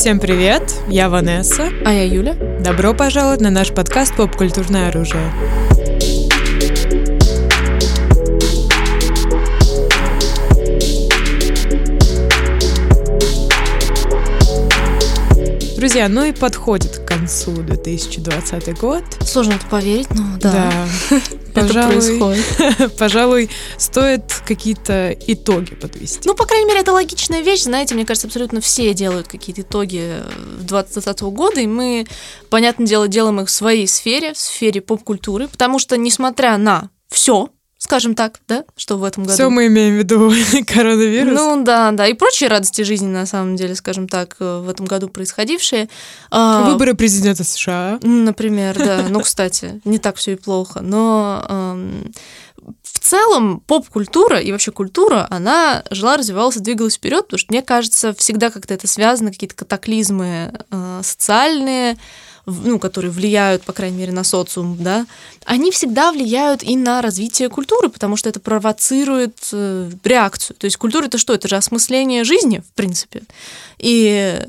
Всем привет, я Ванесса. А я Юля. Добро пожаловать на наш подкаст «Поп-культурное оружие». Друзья, ну и подходит к концу 2020 год. Сложно это поверить, но да. Да. Это Пожалуй, происходит. пожалуй, стоит какие-то итоги подвести. Ну, по крайней мере, это логичная вещь. Знаете, мне кажется, абсолютно все делают какие-то итоги 2020 года, и мы, понятное дело, делаем их в своей сфере, в сфере поп-культуры, потому что, несмотря на все, скажем так, да, что в этом году... Все мы имеем в виду коронавирус. Ну да, да, и прочие радости жизни, на самом деле, скажем так, э, в этом году происходившие. А, Выборы президента США. Например, да. Ну, кстати, не так все и плохо. Но в целом поп-культура и вообще культура, она жила, развивалась и двигалась вперед, потому что мне кажется, всегда как-то это связано, какие-то катаклизмы э, социальные, ну, которые влияют, по крайней мере, на социум, да, они всегда влияют и на развитие культуры, потому что это провоцирует э, реакцию. То есть культура это что? Это же осмысление жизни, в принципе. И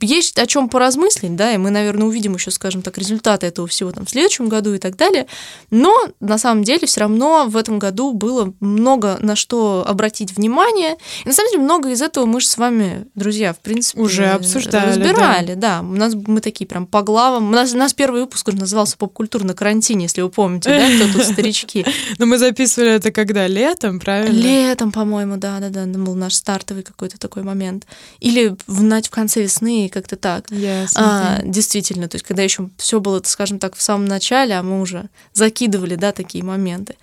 есть о чем поразмыслить, да, и мы, наверное, увидим еще, скажем так, результаты этого всего там в следующем году и так далее. Но на самом деле все равно в этом году было много на что обратить внимание. И на самом деле много из этого мы же с вами, друзья, в принципе, Уже обсуждали, разбирали, да. У нас мы такие прям по главам. У нас, у нас первый выпуск уже назывался «Поп-культура на карантине», если вы помните, да, кто тут старички. Но мы записывали это когда? Летом, правильно? Летом, по-моему, да, да, да, это был наш стартовый какой-то такой момент. Или в, в конце весны, как-то так. Ясно. А, действительно, то есть когда еще все было, скажем так, в самом начале, а мы уже закидывали, да, такие моменты.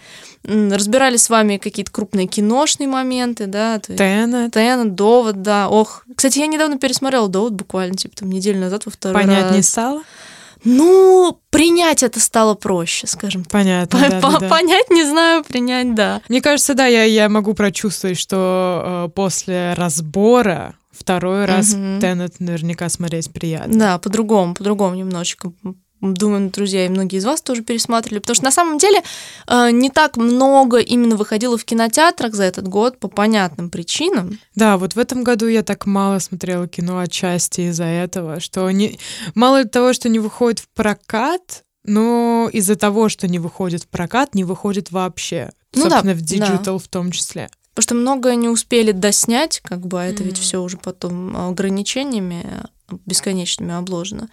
Разбирали с вами какие-то крупные киношные моменты, да, Теннет. Теннет, Довод, да, ох. Кстати, я недавно пересмотрела Довод буквально, типа, там, неделю назад во второй Понять раз. не стало? Ну, принять это стало проще, скажем так. Понятно, По- да, по- да, да. Понять не знаю, принять, да. Мне кажется, да, я, я могу прочувствовать, что э, после разбора второй раз Мгм. Теннет наверняка смотреть приятно. Да, по-другому, по-другому немножечко. Думаю, друзья, и многие из вас тоже пересматривали, потому что на самом деле э, не так много именно выходило в кинотеатрах за этот год по понятным причинам. Да, вот в этом году я так мало смотрела кино отчасти из-за этого, что не... мало того, что не выходит в прокат, но из-за того, что не выходит в прокат, не выходит вообще. Ну да, Собственно, в да. digital в том числе. Потому что многое не успели доснять, как бы, а это ведь Мгм. все уже потом ограничениями бесконечными обложено.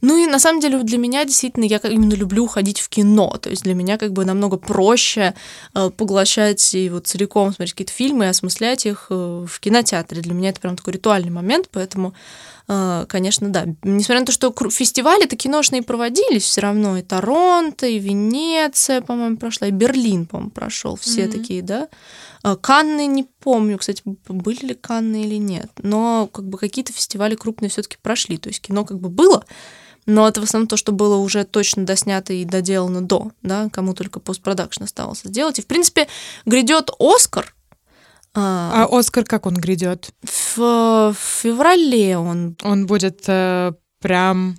Ну и на самом деле для меня действительно я как- именно люблю ходить в кино. То есть для меня как бы намного проще э, поглощать и вот целиком смотреть какие-то фильмы и осмыслять их э, в кинотеатре. Для меня это прям такой ритуальный момент, поэтому э, Конечно, да. Несмотря на то, что фестивали-то киношные проводились, все равно и Торонто, и Венеция, по-моему, прошла, и Берлин, по-моему, прошел. Все Мгм. такие, да. Канны не помню, кстати, были ли Канны или нет. Но как бы какие-то фестивали крупные все-таки прошли. То есть кино как бы было, но это в основном то, что было уже точно доснято и доделано до, да, кому только постпродакшн оставалось сделать. И, в принципе, грядет Оскар. А Оскар как он грядет? в, в феврале он. Он будет э, прям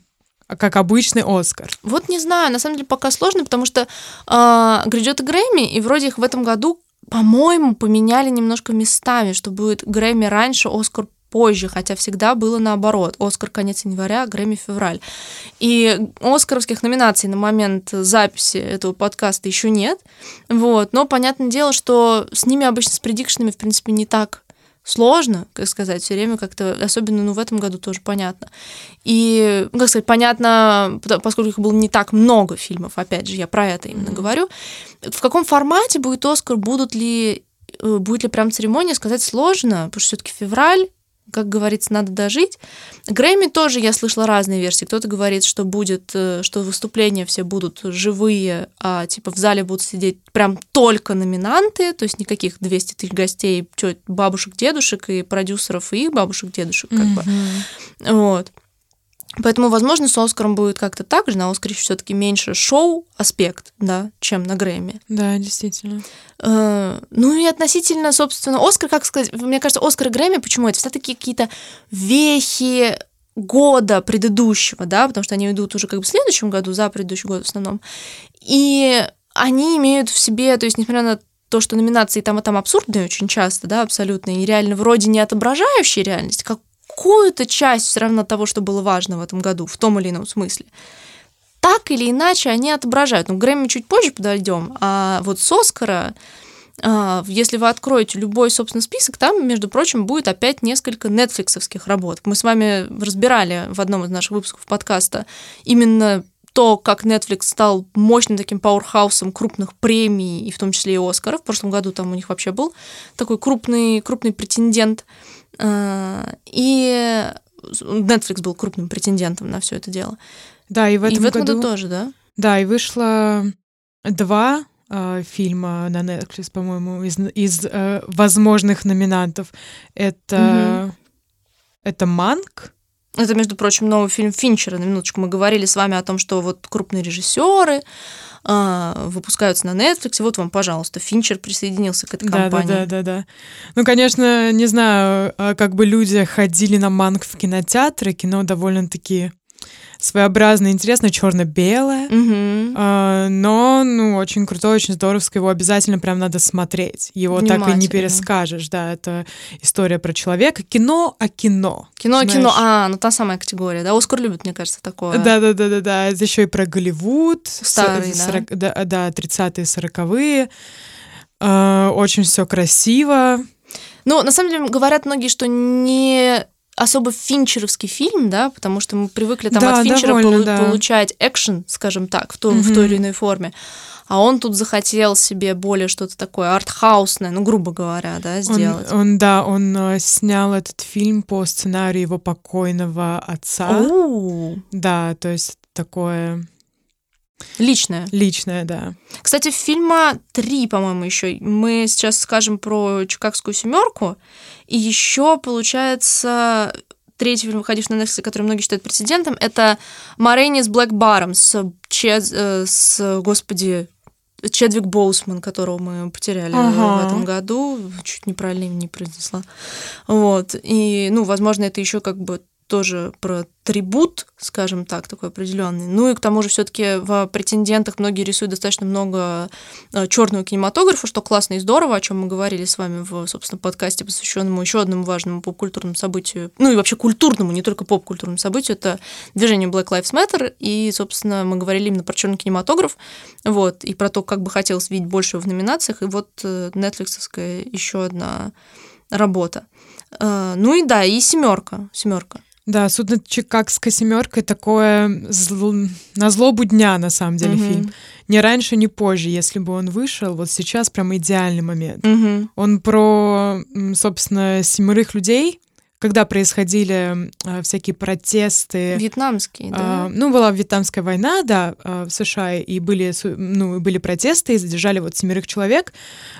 как обычный Оскар. Вот не знаю, на самом деле пока сложно, потому что а, грядет и Грэмми, и вроде их в этом году, по-моему, поменяли немножко местами, что будет Грэмми раньше, Оскар позже, хотя всегда было наоборот. Оскар конец января, Грэмми февраль. И оскаровских номинаций на момент записи этого подкаста еще нет. Вот. Но понятное дело, что с ними обычно с предикшенами, в принципе, не так сложно, как сказать, все время как-то, особенно ну, в этом году тоже понятно. И, ну, как сказать, понятно, поскольку их было не так много фильмов, опять же, я про это именно говорю. В каком формате будет Оскар, будут ли, э, будет ли прям церемония, сказать сложно, потому что все-таки февраль, как говорится, надо дожить. Грэмми тоже я слышала разные версии. Кто-то говорит, что будет, э, что выступления все будут живые, а типа в зале будут сидеть прям только номинанты, то есть никаких 200 тысяч гостей, чё, бабушек, дедушек и продюсеров и их бабушек, дедушек, как бы. Вот. Поэтому, возможно, с Оскаром будет как-то так же. На Оскаре все-таки меньше шоу-аспект, да, чем на Грэмми. Да, действительно. Э, Ну и относительно, собственно, Оскар, как сказать, мне кажется, Оскар и Грэмми, почему это все-таки какие-то вехи года предыдущего, да, потому что они идут уже как бы в следующем году, за предыдущий год в основном. И они имеют в себе, то есть, несмотря на то, что номинации там и там абсурдные очень часто, да, абсолютно, и реально вроде не отображающие реальность, как какую-то часть все равно того, что было важно в этом году, в том или ином смысле. Так или иначе они отображают. Ну, Грэмми чуть позже подойдем, а вот с Оскара а, если вы откроете любой, собственно, список, там, между прочим, будет опять несколько нетфликсовских работ. Мы с вами разбирали в одном из наших выпусков подкаста именно то, как Netflix стал мощным таким пауэрхаусом крупных премий, и в том числе и Оскара. В прошлом году там у них вообще был такой крупный, крупный претендент. А, и Netflix был крупным претендентом на все это дело. Да, и в этом, и в этом году... году тоже, да? Да, и вышло два э, фильма на Netflix, по-моему, из, из э, возможных номинантов. Это, угу. это «Манк», это, между прочим, новый фильм Финчера. На минуточку мы говорили с вами о том, что вот крупные режиссеры э, выпускаются на Netflix. Вот вам, пожалуйста, Финчер присоединился к этой да, компании. Да, да, да, да. Ну, конечно, не знаю, а как бы люди ходили на манг в кинотеатры, кино довольно-таки своеобразно, интересно, черно-белое, угу. э, но ну очень крутой, очень здоровское, его обязательно прям надо смотреть, его так и не перескажешь, да, это история про человека, кино, а кино. Кино, знаешь. кино, а, ну та самая категория, да, Оскар любит, мне кажется, такое. Да, да, да, да, да, это еще и про Голливуд, старый, 40, да, да, 30-е, 40-е, э, очень все красиво. Ну, на самом деле, говорят многие, что не особо финчеровский фильм, да, потому что мы привыкли там да, от Финчера довольно, полу- да. получать экшен, скажем так, в, то, mm-hmm. в той или иной форме. А он тут захотел себе более что-то такое артхаусное, ну, грубо говоря, да, сделать. Он, он да, он э, снял этот фильм по сценарию его покойного отца. Да, то есть такое... Личное. Личное, да. Кстати, фильма три, по-моему, еще. Мы сейчас скажем про Чикагскую семерку. И еще, получается, третий фильм, выходивший на Netflix, который многие считают прецедентом, это «Марени с Блэк Баром» с, Чед, э, с, господи, Чедвик Боусман, которого мы потеряли ага. в этом году, чуть неправильно не произнесла. Вот. И, ну, возможно, это еще как бы тоже про трибут, скажем так, такой определенный. Ну и к тому же все-таки в претендентах многие рисуют достаточно много э, черного кинематографа, что классно и здорово, о чем мы говорили с вами в, собственно, подкасте, посвященному еще одному важному поп-культурному событию, ну и вообще культурному, не только поп-культурному событию, это движение Black Lives Matter, и, собственно, мы говорили именно про черный кинематограф, вот, и про то, как бы хотелось видеть больше в номинациях, и вот э, Netflixовская еще одна работа. Э, ну и да, и семерка, семерка. Да, судно Чикагская семерка такое зл... на злобу дня, на самом деле, mm-hmm. фильм. Ни раньше, ни позже, если бы он вышел, вот сейчас прям идеальный момент. Mm-hmm. Он про, собственно, семерых людей, когда происходили э, всякие протесты. Вьетнамские, да? Э, ну, была Вьетнамская война, да, э, в США, и были, ну, были протесты, и задержали вот семерых человек,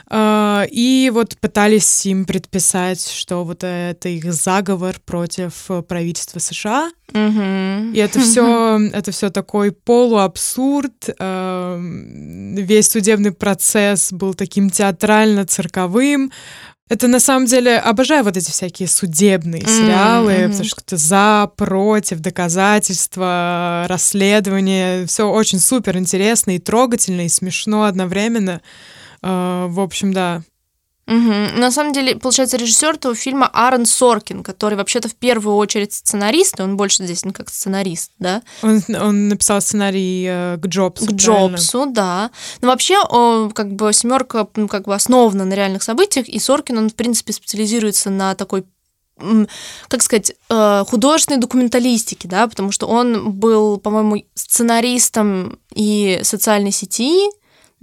э, и вот пытались им предписать, что вот это их заговор против правительства США. Угу. И это все, это все такой полуабсурд. Э, весь судебный процесс был таким театрально-цирковым. Это на самом деле обожаю вот эти всякие судебные сериалы, mm-hmm. потому что это за, против, доказательства, расследование. Все очень супер интересно и трогательно, и смешно одновременно. Uh, в общем, да. Угу. На самом деле, получается, режиссер этого фильма Аарон Соркин, который вообще-то в первую очередь сценарист, он больше здесь не как сценарист, да? Он, он написал сценарий э, к Джобсу. К Джобсу, да. Но вообще, о, как бы семерка ну, как бы основана на реальных событиях, и Соркин, он, в принципе, специализируется на такой как сказать, э, художественной документалистики, да, потому что он был, по-моему, сценаристом и социальной сети,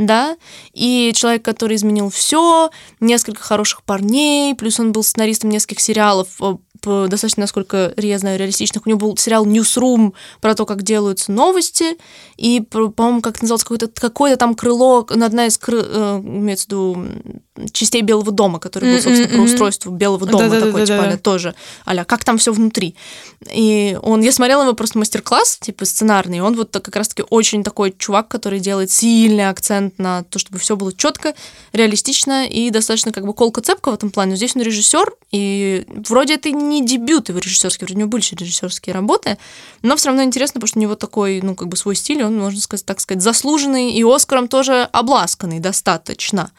да, и человек, который изменил все, несколько хороших парней, плюс он был сценаристом нескольких сериалов э, достаточно, насколько я знаю, реалистичных. У него был сериал Newsroom про то, как делаются новости, и, по-моему, как называлось, какое-то какое там крыло, одна из, кры, э, имеется в виду, частей Белого дома, который был, собственно, про устройство Белого дома, да, такой, да, типа, да, тоже, аля, как там все внутри. И он, я смотрела его просто мастер-класс, типа, сценарный, и он вот как раз-таки очень такой чувак, который делает сильный акцент на то, чтобы все было четко, реалистично и достаточно как бы колко-цепко в этом плане. Но здесь он режиссер, и вроде это не дебют его режиссерский, вроде у него были еще режиссерские работы, но все равно интересно, потому что у него такой, ну, как бы свой стиль, он, можно сказать, так сказать, заслуженный, и Оскаром тоже обласканный достаточно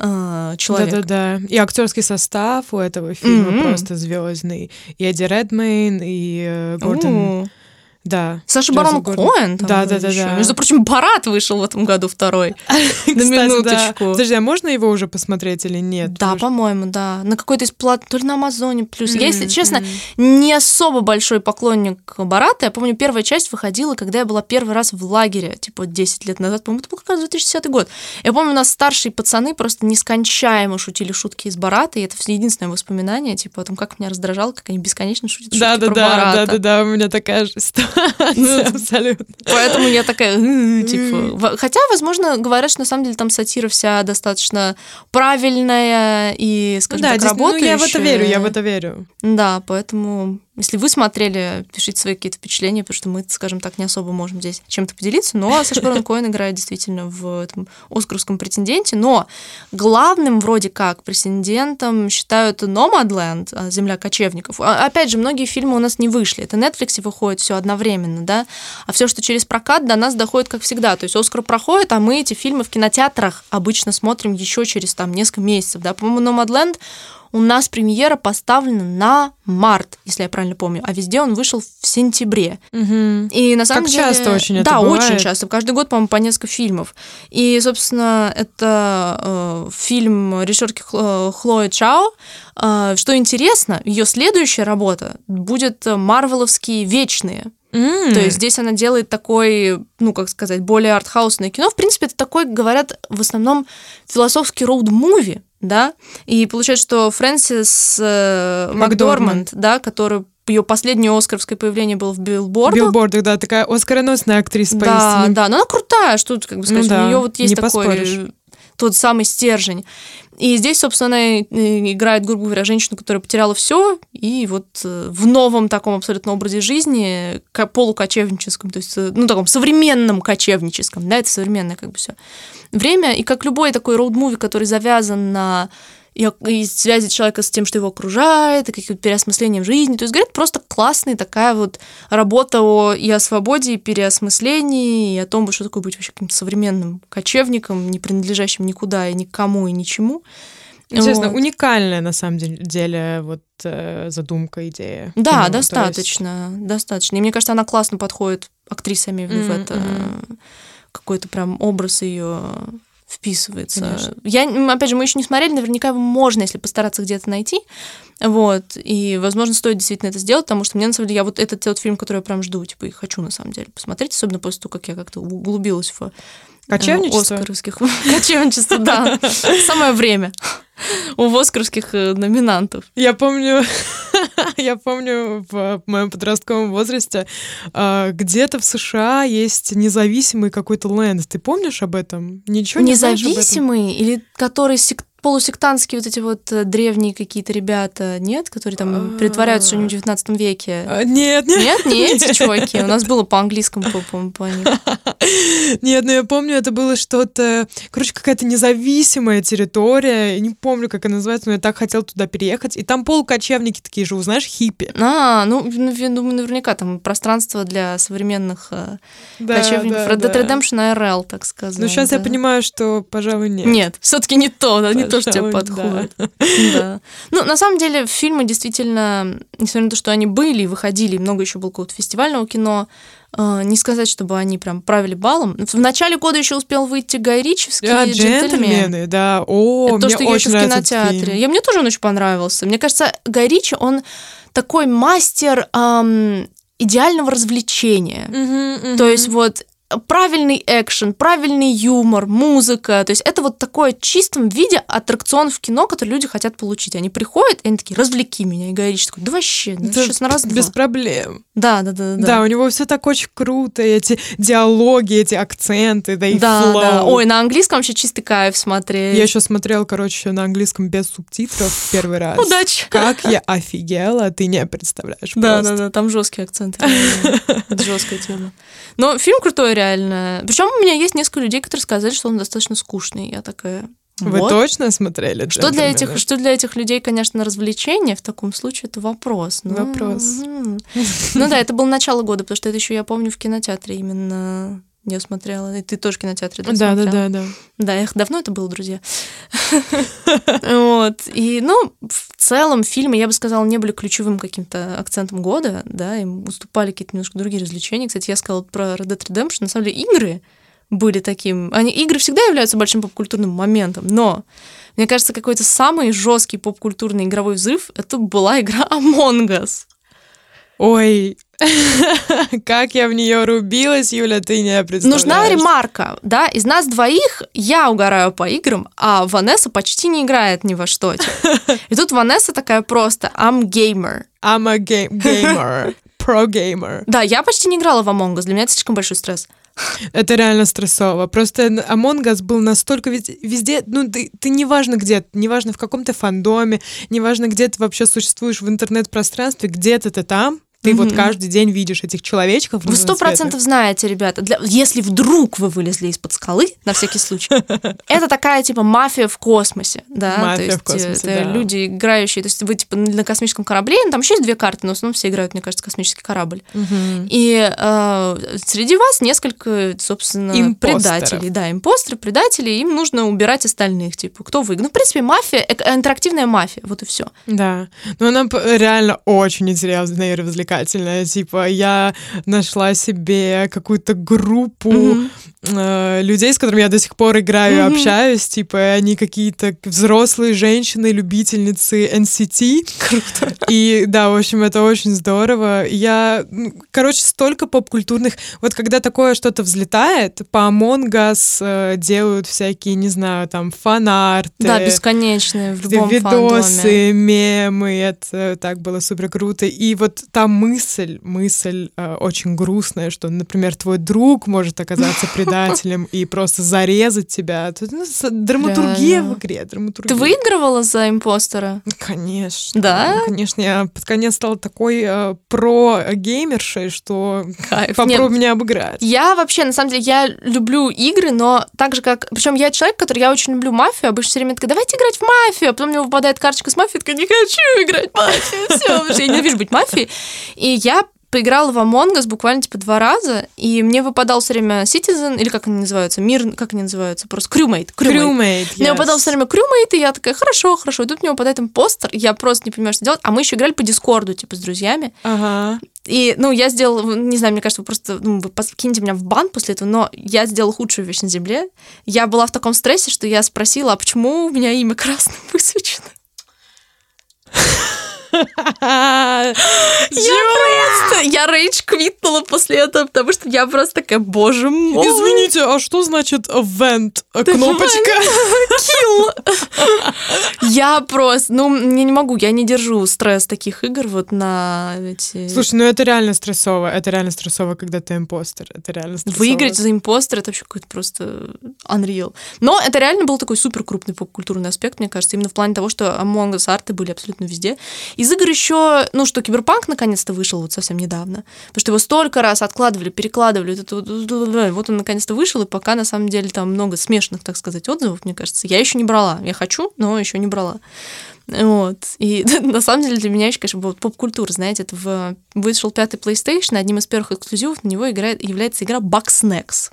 э, человек. Да-да-да. И актерский состав у этого фильма mm-hmm. просто звездный. И Эдди Редмейн, и э, Гордон... Uh-huh. Да. Саша Барон Коэн. Да, да, да, да. Между прочим, Барат вышел в этом году второй. На минуточку. Подожди, а можно его уже посмотреть или нет? Да, по-моему, да. На какой-то из плат, то ли на Амазоне плюс. Я, если честно, не особо большой поклонник Барата. Я помню, первая часть выходила, когда я была первый раз в лагере, типа 10 лет назад. По-моему, это был как раз 2010 год. Я помню, у нас старшие пацаны просто нескончаемо шутили шутки из Барата, и это единственное воспоминание, типа, о том, как меня раздражало, как они бесконечно шутят шутки да, про да, Барата. Да, да, да, у меня такая же история. Ну, абсолютно. Поэтому я такая, типа... Хотя, возможно, говорят, что на самом деле там сатира вся достаточно правильная и, скажем так, работающая. Ну, я в это верю, я в это верю. Да, поэтому если вы смотрели, пишите свои какие-то впечатления, потому что мы, скажем так, не особо можем здесь чем-то поделиться. Но Саша Барон Коэн играет действительно в этом Оскаровском претенденте. Но главным вроде как претендентом считают Nomadland, а, Земля кочевников. А, опять же, многие фильмы у нас не вышли. Это Netflix выходит все одновременно, да. А все, что через прокат, до нас доходит как всегда. То есть Оскар проходит, а мы эти фильмы в кинотеатрах обычно смотрим еще через там несколько месяцев. Да. По-моему, Nomadland у нас премьера поставлена на март, если я правильно помню, а везде он вышел в сентябре. Угу. И на самом как деле... часто очень да, это бывает. очень часто. Каждый год, по-моему, по несколько фильмов. И, собственно, это э, фильм режиссерки Хло... Хлои Чао. Э, что интересно, ее следующая работа будет «Марвеловские вечные». Mm. То есть здесь она делает такой, ну, как сказать, более артхаусное кино. В принципе, это такой, говорят, в основном философский роуд-муви, да, и получается, что Фрэнсис э, Макдорманд, да, который ее последнее оскаровское появление было в Билбордах. Билбордах, да, такая оскароносная актриса Да, поистине. да, но она крутая, что тут, как бы сказать, Ну да, у нее вот есть такой поспоришь. Тот самый стержень. И здесь, собственно, она играет, грубо говоря, женщину, которая потеряла все, и вот э, в новом таком абсолютно образе жизни, полукочевническом, то есть, э, ну, таком современном кочевническом, да, это современное как бы все время, и как любой такой роуд-муви, который завязан на и, и связи человека с тем, что его окружает, и каким-то переосмыслением жизни. То есть, говорят, просто классная такая вот работа о, и о свободе, и переосмыслении, и о том, что такое быть вообще каким-то современным кочевником, не принадлежащим никуда и никому и ничему. Честно, Вот. уникальная на самом деле- вот э, задумка, идея. Да, кино, то есть- достаточно, достаточно. И мне кажется, она классно подходит актрисами в Мгм, это какой-то прям образ ее вписывается. Конечно. Я, опять же, мы еще не смотрели, наверняка его можно, если постараться где-то найти. Вот. И, возможно, стоит действительно это сделать, потому что мне, на самом деле, я вот этот тот фильм, который я прям жду, типа, и хочу, на самом деле, посмотреть, особенно после того, как я как-то углубилась в э, Кочевничество? оскаровских. Кочевничество, да. Самое время у оскаровских э, номинантов. Я помню, я помню в моем подростковом возрасте а, где-то в США есть независимый какой-то ленд. Ты помнишь об этом? Ничего не? Независимый или который сек- полусектантские вот эти вот э, древние какие-то ребята, нет, которые там притворяются, что они в 19 веке? А, Нет, нет. Нет, не эти чуваки. У нас было по-английскому, по, по. Нет, но я помню, это было что-то, короче, какая-то независимая территория, я не помню, как она называется, но я так хотела туда переехать, и там полукочевники такие живут, знаешь, хиппи. А, ну, ну, я думаю, наверняка там пространство для современных э, кочевников. Red Dead. Redemption IRL, так сказать. Ну, сейчас я понимаю, что, пожалуй, нет. Нет, все-таки не то, не то, что тебе да. подходит. Да. Ну, на самом деле, фильмы действительно, несмотря на то, что они были и выходили, много еще было какого-то фестивального кино, э, не сказать, чтобы они прям правили балом. В начале года еще успел выйти Гай Ричевский А, «Джентльмен». джентльмены, да. О, Это то, мне что я очень еще в кинотеатре. Я, мне тоже он очень понравился. Мне кажется, Гай Ричи, он такой мастер ам, идеального развлечения. Мгм, мгм. То есть вот правильный экшен, правильный юмор, музыка. То есть это вот такое в чистом виде аттракцион в кино, который люди хотят получить. Они приходят, и они такие, развлеки меня. И Гай Ричи такой, да вообще, ну, Да, сейчас на раз без проблем. Да, да, да, да. Да, у него все так очень круто, эти диалоги, эти акценты, да и да, флоу. да. Ой, на английском вообще чистый кайф смотреть. Я еще смотрела, короче, на английском без субтитров первый раз. Удачи. Как я офигела, ты не представляешь Да, просто. да, да, там жесткие акценты. Это жесткая тема. Но фильм крутой, реально. Причем у меня есть несколько людей, которые сказали, что он достаточно скучный. Я такая. Вы Вот. точно смотрели? Что для, этих, что для этих людей, конечно, развлечение, в таком случае это вопрос. Ну, Вопрос. Ну да, это было начало года, потому что это еще, я помню, в кинотеатре именно я смотрела. И ты тоже кинотеатре, да, Да, да, смотрела? да, да. Да, эх, давно это было, друзья. Вот. И, ну, в целом фильмы, я бы сказала, не были ключевым каким-то акцентом года, да, им уступали какие-то немножко другие развлечения. Кстати, я сказала про Red Dead Redemption, на самом деле игры были таким... Они, игры всегда являются большим попкультурным моментом, но мне кажется, какой-то самый жесткий попкультурный игровой взрыв это была игра Among Us. Ой, как я в нее рубилась, Юля, ты не представляешь. Нужна ремарка, да, из нас двоих я угораю по играм, а Ванесса почти не играет ни во что. И тут Ванесса такая просто I'm gamer. I'm a ga- gamer. Pro gamer. Да, я почти не играла в Among Us, для меня это слишком большой стресс. Это реально стрессово. Просто Among Us был настолько везде, везде ну, ты, ты неважно где, неважно в каком ты фандоме, неважно где ты вообще существуешь в интернет-пространстве, где-то ты там, ты вот Мгм. каждый день видишь этих человечков. Вы сто процентов знаете, ребята, для- если вдруг вы вылезли из-под скалы, на всякий случай, это такая типа мафия в космосе, да, Мафия то есть в космосе, это да. люди играющие, то есть вы типа на космическом корабле, ну, там еще есть две карты, но в основном все играют, мне кажется, космический корабль. И э, среди вас несколько, собственно, Импостеров. предателей. Да, импостеры, предатели, им нужно убирать остальных. Типа, кто вы? Ну, в принципе, мафия, э- интерактивная мафия, вот и все. Да, но она п- реально очень интересная и развлекательная. Типа, я нашла себе какую-то группу э, людей, с которыми я до сих пор играю и Мгм. общаюсь. Типа, они какие-то взрослые женщины, любительницы NCT. Круто. И да, в общем, это очень здорово. Я, короче, столько поп-культурных... Вот когда такое что-то взлетает, по Among Us э, делают всякие, не знаю, там, фанарты. Да, бесконечные в любом видосы, фандоме. мемы, это так было супер круто. И вот та мысль, мысль э, очень грустная, что, например, твой друг может оказаться предателем и просто зарезать тебя. Тут, ну, драматургия Реально. в игре, драматургия. Ты выигрывала за импостера? Конечно. Да? Ну, Конечно, я под конец стала такой э, про-геймершей, что Кайф. попробуй Нет, меня обыграть. Я вообще, на самом деле, я люблю игры, но так же, как... Причем я человек, который... Я очень люблю мафию, обычно все время такая, давайте играть в мафию, а потом мне выпадает карточка с мафией, такая, не хочу играть в мафию, все, я ненавижу быть мафией. И я поиграла в Among Us буквально типа два раза, и мне выпадал все время Citizen, или как они называются, мир, как они называются, просто Crewmate. Crewmate. Crewmate, Мне yes. выпадал все время крюмейт, и я такая, хорошо, хорошо. И тут мне выпадает импостер, и я просто не понимаю, что делать. А мы еще играли по Дискорду, типа, с друзьями. Ага. И, ну, я сделала, не знаю, мне кажется, вы просто, ну, вы кинете меня в бан после этого, но я сделала худшую вещь на земле. Я была в таком стрессе, что я спросила, а почему у меня имя красным высвечено? Я просто, я рейдж квитнула после этого, потому что я просто такая, боже мой. Извините, а что значит э, кнопочка? Kill. Я просто, ну, я не могу, я не держу стресс таких игр вот на эти... Слушай, ну это реально стрессово. Это реально стрессово, когда ты импостер. Это реально стрессово. Выиграть за импостер это вообще какой-то просто unreal. Но это реально был такой супер крупный поп-культурный аспект, мне кажется, именно в плане того, что Among Us арты были абсолютно везде. Из игр еще, ну, что Киберпанк наконец-то вышел вот совсем недавно, потому что его столько раз откладывали, перекладывали, вот, это вот, вот он наконец-то вышел, и пока на самом деле там много смешанных, так сказать, отзывов, мне кажется, я еще не брала. Я хочу, но еще не брала. Вот. И на самом деле для меня еще, конечно, вот поп-культура, знаете, это в... вышел пятый PlayStation, одним из первых эксклюзивов на него играет, является игра Bugsnax.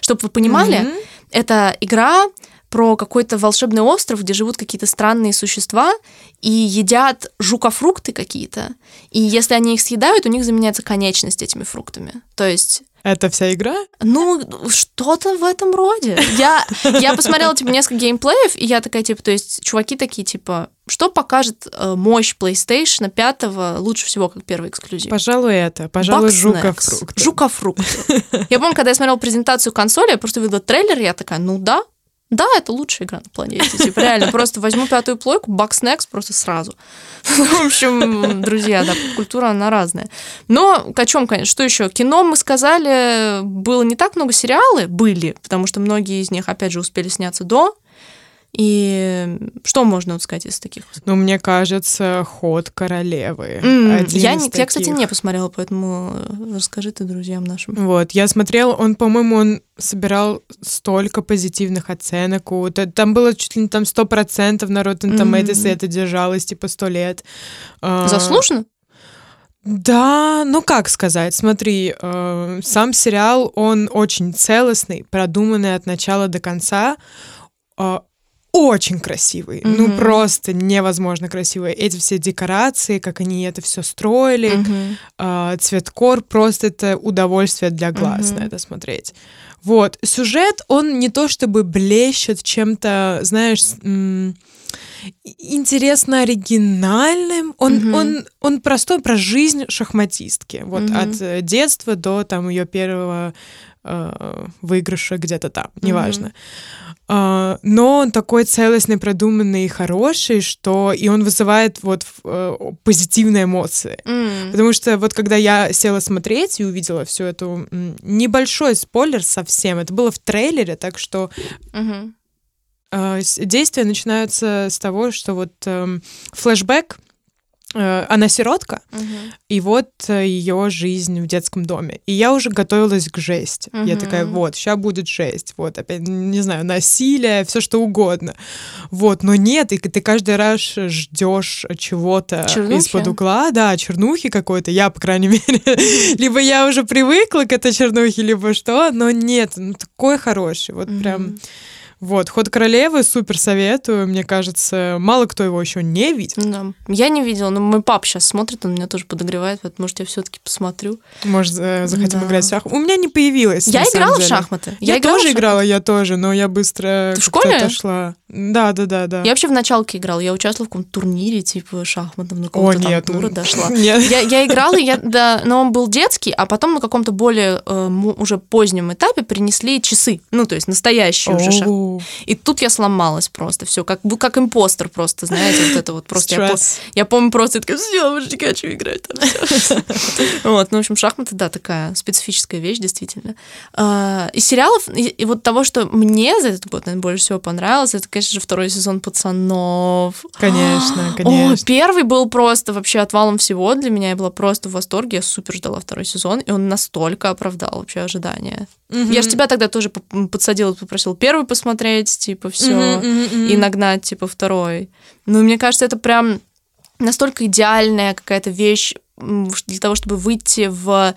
Чтобы вы понимали, Мгм. это игра про какой-то волшебный остров, где живут какие-то странные существа и едят жукофрукты какие-то. И если они их съедают, у них заменяется конечность этими фруктами. То есть Это вся игра? ну, что-то в этом роде. Я, я посмотрела, типа, несколько геймплеев, и я такая, типа, то есть, чуваки такие, типа, что покажет э, мощь PlayStation 5 лучше всего, как первый эксклюзив? Пожалуй, это. Пожалуй, Bugsnax. жука-фрукт. Жука-фрукт. Я помню, когда я смотрела презентацию консоли, я просто видела трейлер, я такая, ну да, да, это лучшая игра на планете. Типа, реально, просто возьму пятую плойку, Bugsnax просто сразу. В общем, друзья, да, культура, она разная. Но о чем, конечно, что еще? Кино, мы сказали, было не так много сериалы, были, потому что многие из них, опять же, успели сняться до. И что можно вот сказать из таких? Ну, мне кажется, ход королевы. Mm, я, не, я, кстати, не посмотрела, поэтому расскажи ты друзьям нашим. Вот, я смотрела, он, по-моему, он собирал столько позитивных оценок. Там было чуть ли не там сто процентов на Rotten Tomatoes, mm-hmm. и это держалось типа сто лет. А, Заслуженно? Да, ну как сказать, смотри, э, сам сериал, он очень целостный, продуманный от начала до конца, э, очень красивый, mm-hmm. ну просто невозможно красивый. Эти все декорации, как они это все строили, mm-hmm. э, цветкор, просто это удовольствие для глаз mm-hmm. на это смотреть. Вот, сюжет, он не то чтобы блещет чем-то, знаешь, интересно оригинальным. Он, mm-hmm. он, он простой про жизнь шахматистки. Вот mm-hmm. от э, детства до там ее первого э, выигрыша где-то там, неважно. Mm-hmm. Uh, но он такой целостный, продуманный и хороший, что и он вызывает вот uh, позитивные эмоции. Mm. Потому что вот когда я села смотреть и увидела всю эту небольшой спойлер совсем, это было в трейлере, так что mm-hmm. действия начинаются с того, что вот um, флешбэк Э, она сиротка, угу. и вот э, ее жизнь в детском доме. И я уже готовилась к жесть. Угу. Я такая, вот, сейчас будет жесть. Вот, опять, не знаю, насилие, все что угодно. Вот, но нет, и ты каждый раз ждешь чего-то из-под угла, да, чернухи какой-то. Я, по крайней мере, либо я уже привыкла к этой чернухе, либо что, но нет, ну, такой хороший. Вот угу. прям вот, «Ход королевы» супер советую. Мне кажется, мало кто его еще не видел. Да. Я не видела, но мой пап сейчас смотрит, он меня тоже подогревает, вот, может, я все-таки посмотрю. Может, э, захотим да. играть в шахматы. У меня не появилось. Я играла в шахматы. Я, я играла тоже играла, я тоже, но я быстро в школе отошла. Да, да, да, да. Я вообще в началке играла. Я участвовала в каком-то турнире, типа шахматном, на каком-то О, нет, там тура ну... дошла. Нет. Я, я играла, я, да, но он был детский, а потом на каком-то более э, уже позднем этапе принесли часы. Ну, то есть настоящие уже шахматы. И тут я сломалась просто, все, как, как импостер просто, знаете, вот это вот просто. Я, я помню просто, такая, все, больше не хочу играть. Там, вот, ну, в общем, шахматы, да, такая специфическая вещь, действительно. А, из сериалов, и вот того, что мне за этот год, наверное, больше всего понравилось, это, конечно же, второй сезон «Пацанов». Конечно, конечно. О, первый был просто вообще отвалом всего для меня, я была просто в восторге, я супер ждала второй сезон, и он настолько оправдал вообще ожидания. Я же тебя тогда тоже подсадила, попросил первый посмотреть, типа, все mm-hmm, mm-hmm. и нагнать, типа, второй. Ну, мне кажется, это прям настолько идеальная какая-то вещь для того, чтобы выйти в,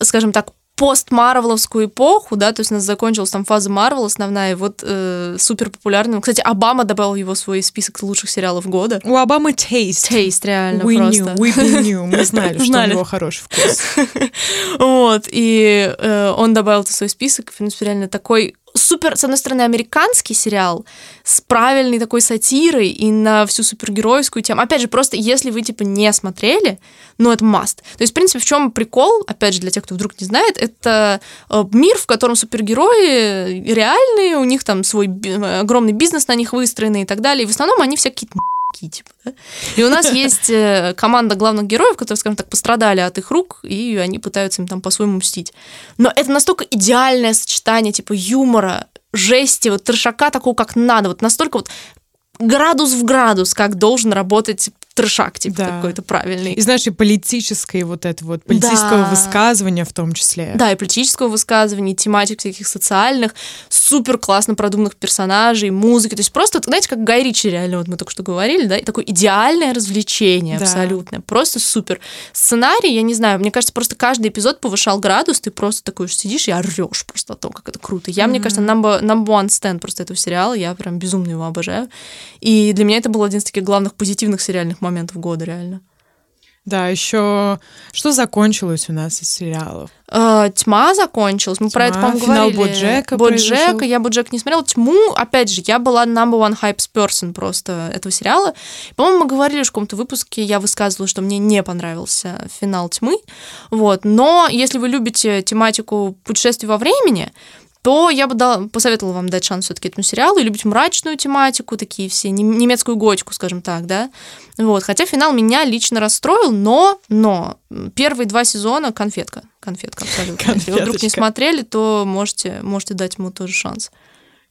скажем так, пост-марвеловскую эпоху, да, то есть у нас закончилась там фаза Марвел основная, и вот э, супер популярным. Кстати, Обама добавил его в свой список лучших сериалов года. У Обамы taste. Taste, реально we просто. Knew, we knew, мы знали, что у него хороший вкус. Вот, и э, он добавил это в свой список, в принципе, реально такой супер, с одной стороны, американский сериал с правильной такой сатирой и на всю супергеройскую тему. Опять же, просто если вы, типа, не смотрели, ну, это must. То есть, в принципе, в чем прикол, опять же, для тех, кто вдруг не знает, это э, мир, в котором супергерои реальные, у них там свой огромный бизнес на них выстроенный и так далее. И в основном они все какие-то такие, типа, да? И у нас есть э, команда главных героев, которые, скажем так, пострадали от их рук, и они пытаются им там по-своему мстить. Но это настолько идеальное сочетание, типа, юмора, жести, вот трешака такого, как надо, вот настолько вот градус в градус, как должен работать трешак, типа, да. какой-то правильный. И знаешь, и политическое вот это вот, политического да. высказывания в том числе. Да, и политического высказывания, и тематик всяких социальных, супер классно продуманных персонажей, музыки. То есть просто, знаете, как Гай Ричи реально, вот мы только что говорили, да, и такое идеальное развлечение да. абсолютно. Просто супер. Сценарий, я не знаю, мне кажется, просто каждый эпизод повышал градус, ты просто такой уж сидишь и орешь просто о том, как это круто. Я, mm-hmm. мне кажется, number, number one stand просто этого сериала, я прям безумно его обожаю. И для меня это был один из таких главных позитивных сериальных моментов года, реально. Да, еще что закончилось у нас из сериалов? Э, Тьма закончилась. Мы Тьма, про это, по-моему, финал говорили. Боджека. Боджека. Я Боджек не смотрела. Тьму, опять же, я была number one hype person просто этого сериала. По-моему, мы говорили в каком-то выпуске, я высказывала, что мне не понравился финал Тьмы. Вот. Но если вы любите тематику путешествий во времени, то я бы дала, посоветовала вам дать шанс все-таки этому сериалу и любить мрачную тематику, такие все, немецкую готику, скажем так, да. Вот. Хотя финал меня лично расстроил, но, но первые два сезона конфетка. Конфетка абсолютно. Если вы вдруг не смотрели, то можете, можете дать ему тоже шанс.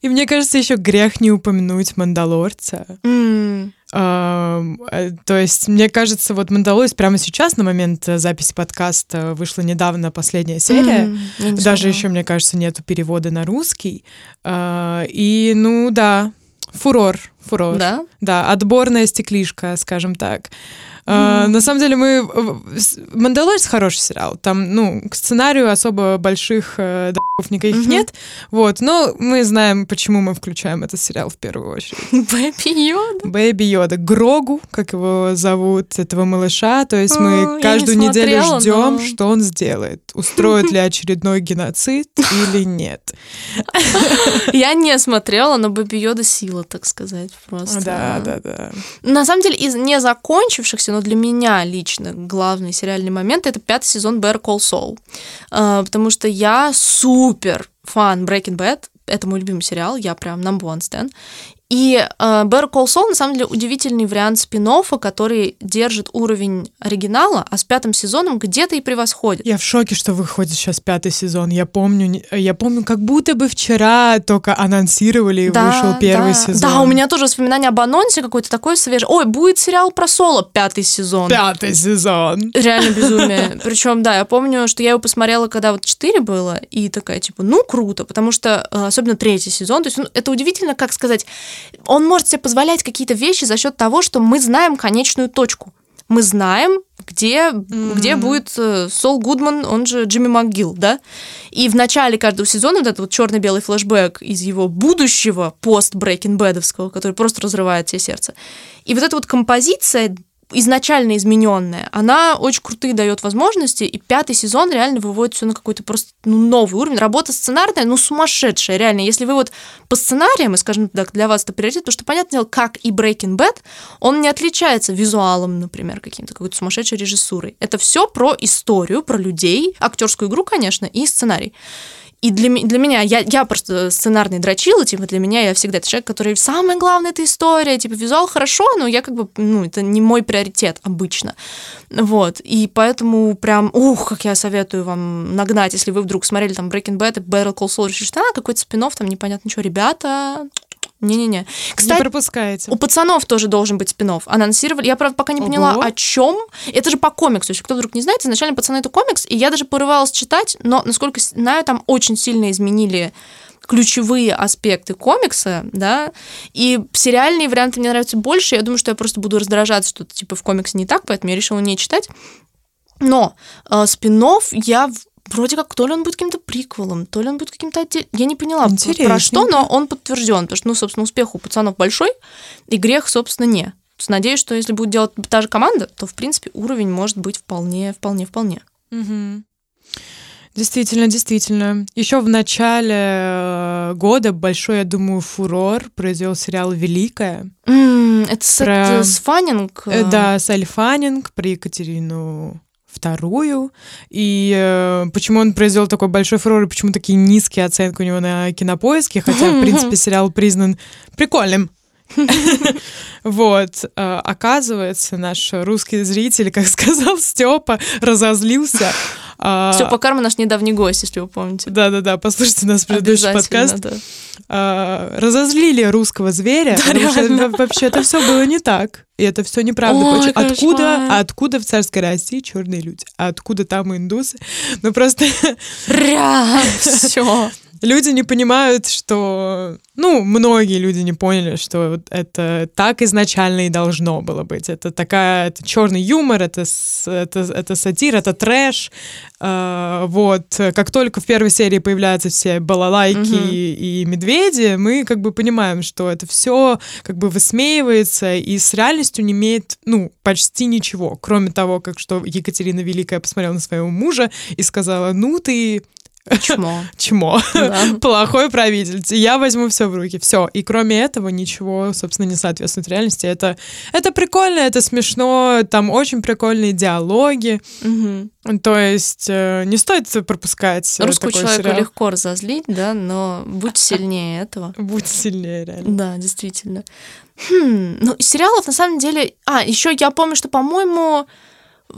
И мне кажется, еще грех не упомянуть Мандалорца. Э, То есть, мне кажется, вот Мандалорец прямо сейчас, на момент э, записи подкаста, вышла недавно последняя серия. не Даже еще, мне кажется, нету перевода на русский. А, И, ну да, фурор, фурор. Да? Да, отборная стеклишка, скажем так. А, на самом деле мы... с- «Мандалорец» хороший сериал. Там, ну, к сценарию особо больших э, д***ов никаких Мгм. нет. Вот, но мы знаем, почему мы включаем этот сериал в первую очередь. Бэби Йода. Бэби Йода. Грогу, как его зовут, этого малыша. То есть А, мы не каждую неделю смотрела, ждем, но- что он сделает. Устроит ли очередной геноцид или нет. Я не смотрела, но Бэби Йода сила, так сказать, просто. Да, да, да. На самом деле, из не закончившихся, но для меня лично главный сериальный момент это пятый сезон Better Call Saul. А, Потому что я супер фан Breaking Bad. Это мой любимый сериал, я прям number one stan. И э, Better Call Saul, на самом деле, удивительный вариант спин который держит уровень оригинала, а с пятым сезоном где-то и превосходит. Я в шоке, что выходит сейчас пятый сезон. Я помню, я помню, как будто бы вчера только анонсировали и вышел первый да. сезон. Да, у меня тоже воспоминание об анонсе какой-то такой свежий. Ой, будет сериал про Соло, пятый сезон. Пятый сезон. Реально безумие. Причем, да, я помню, что я его посмотрела, когда вот 4 было, и такая, типа, ну, круто, потому что, э, особенно третий сезон, то есть ну, это удивительно, как сказать, он может себе позволять какие-то вещи за счет того, что мы знаем конечную точку. Мы знаем, где, где будет э, Сол Гудман, он же Джимми МакГилл, да? И в начале каждого сезона вот этот вот черно-белый флешбэк из его будущего пост Брейкинг Бэдовского, который просто разрывает тебе сердце. И вот эта вот композиция изначально измененная, она очень крутые дает возможности, и пятый сезон реально выводит все на какой-то просто ну, новый уровень. Работа сценарная, ну, сумасшедшая, реально. Если вы вот по сценариям, и, скажем так, для вас это приоритет, потому что, понятное дело, как и Breaking Bad, он не отличается визуалом, например, каким-то, какой-то сумасшедшей режиссурой. Это все про историю, про людей, актерскую игру, конечно, и сценарий. И для, для меня, я, я просто сценарный дрочила, типа, для меня я всегда этот человек, который самое главное это история, типа, визуал хорошо, но я как бы, ну, это не мой приоритет обычно. Вот, и поэтому прям, ух, как я советую вам нагнать, если вы вдруг смотрели там Breaking Bad и Better Call Saul, что а, какой-то спин там непонятно что, ребята, не-не-не. Не Кстати, пропускайте. у пацанов тоже должен быть спин Анонсировали. Я, правда, пока не поняла, Ого. о чем. Это же по комиксу. Если кто вдруг не знает, изначально пацаны это комикс, и я даже порывалась читать, но, насколько знаю, там очень сильно изменили ключевые аспекты комикса, да, и сериальные варианты мне нравятся больше, я думаю, что я просто буду раздражаться, что типа в комиксе не так, поэтому я решила не читать. Но э, спин я вроде как, то ли он будет каким-то приквелом, то ли он будет каким-то отдельным. Я не поняла, про что, но он подтвержден, потому что, ну, собственно, успех у пацанов большой, и грех, собственно, не. То есть Надеюсь, что если будет делать та же команда, то, в принципе, уровень может быть вполне, вполне, вполне. Мгм. Действительно, действительно. Еще в начале э, года большой, я думаю, фурор произвел сериал «Великая». Это с, Про- это с Фаннинг? Э, Да, с Фаннинг про Екатерину вторую. И э, почему он произвел такой большой фурор, и почему такие низкие оценки у него на кинопоиске, хотя, в принципе, сериал признан прикольным. Вот, э, оказывается, наш русский зритель, как сказал Степа, разозлился. А, Все, по карма наш недавний гость, если вы помните. Да-да-да, послушайте наш предыдущий подкаст. да. А, разозлили русского зверя, Да, потому что реально. во- вообще это все было не так. И это все неправда. Ой, откуда, откуда в царской России черные люди? А откуда там индусы? Ну просто Прям все. Люди не понимают, что... Ну, многие люди не поняли, что это так изначально и должно было быть. Это такая... Это черный юмор, это, это, это сатир, это трэш. А, вот. Как только в первой серии появляются все балалайки Мгм. и, и медведи, мы как бы понимаем, что это все как бы высмеивается и с реальностью не имеет, ну, почти ничего, кроме того, как что Екатерина Великая посмотрела на своего мужа и сказала, ну, ты Чмо. чмо. Да. Плохой правитель. Я возьму все в руки. Все. И кроме этого ничего, собственно, не соответствует реальности. Это, это прикольно, это смешно. Там очень прикольные диалоги. Мгм. То есть э, не стоит пропускать э, Русскому такой человеку сериал. легко разозлить, да, но будь сильнее этого. Будь сильнее, реально. Да, действительно. Хм, ну, сериалов, на самом деле... А, еще я помню, что, по-моему,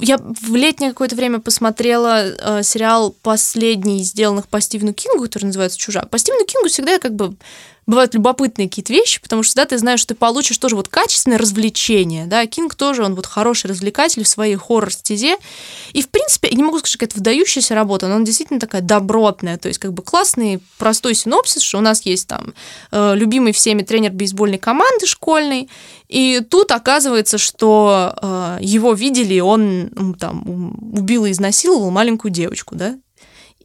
я в летнее какое-то время посмотрела э, сериал последний, сделанных по Стивену Кингу, который называется «Чужак». По Стивену Кингу всегда я как бы бывают любопытные какие-то вещи, потому что всегда ты знаешь, что ты получишь тоже вот качественное развлечение, да, Кинг тоже, он вот хороший развлекатель в своей хоррор-стезе, и, в принципе, я не могу сказать, что это выдающаяся работа, но она действительно такая добротная, то есть как бы классный, простой синопсис, что у нас есть там э, любимый всеми тренер бейсбольной команды школьной, и тут оказывается, что э, его видели, он там убил и изнасиловал маленькую девочку, да,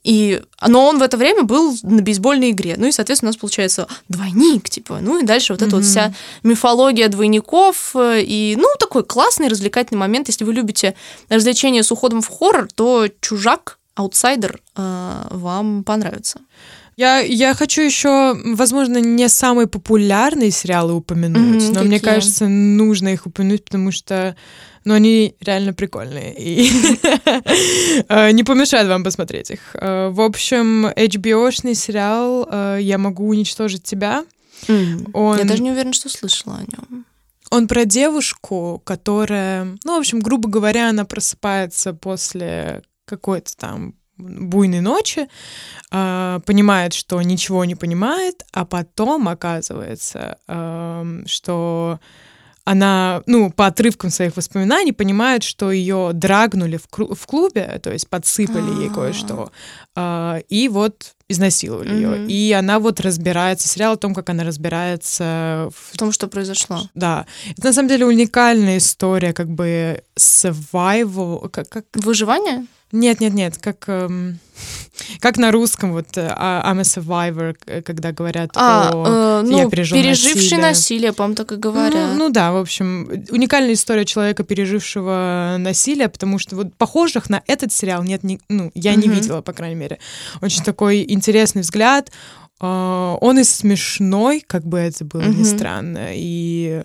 и, но он в это время был на бейсбольной игре. Ну и, соответственно, у нас получается двойник, типа. Ну и дальше вот mm-hmm. эта вот вся мифология двойников. Э, и, ну, такой классный развлекательный момент. Если вы любите развлечения с уходом в хоррор, то «Чужак», «Аутсайдер» э, вам понравится. Я, я хочу еще, возможно, не самые популярные сериалы упомянуть, mm-hmm, но какие? мне кажется, нужно их упомянуть, потому что ну, они реально прикольные. И э, не помешает вам посмотреть их. Э, в общем, HBO-шный сериал э, «Я могу уничтожить тебя». Он... Я даже не уверена, что слышала о нем. Он про девушку, которая, ну, в общем, грубо говоря, она просыпается после какой-то там буйной ночи, э, понимает, что ничего не понимает, а потом оказывается, э, что она, ну, по отрывкам своих воспоминаний понимает, что ее драгнули в, в клубе, то есть подсыпали ей кое-что, э, и вот изнасиловали mm-hmm. ее. И она вот разбирается, сериал о том, как она разбирается в, в том, что произошло. Да. Это на самом деле уникальная история, как бы survival. Как, как... Выживание? Нет, нет, нет, как, эм, как на русском, вот э, а, I'm a survivor, когда говорят а, о э, ну, я пережил переживший насилие, насилие по-моему, так и говорят. Ну, ну да, в общем, уникальная история человека, пережившего насилие, потому что вот похожих на этот сериал нет, ни, ну, я не видела, по крайней мере. Очень такой интересный взгляд. Uh, он и смешной, как бы это было mm-hmm. ни странно, и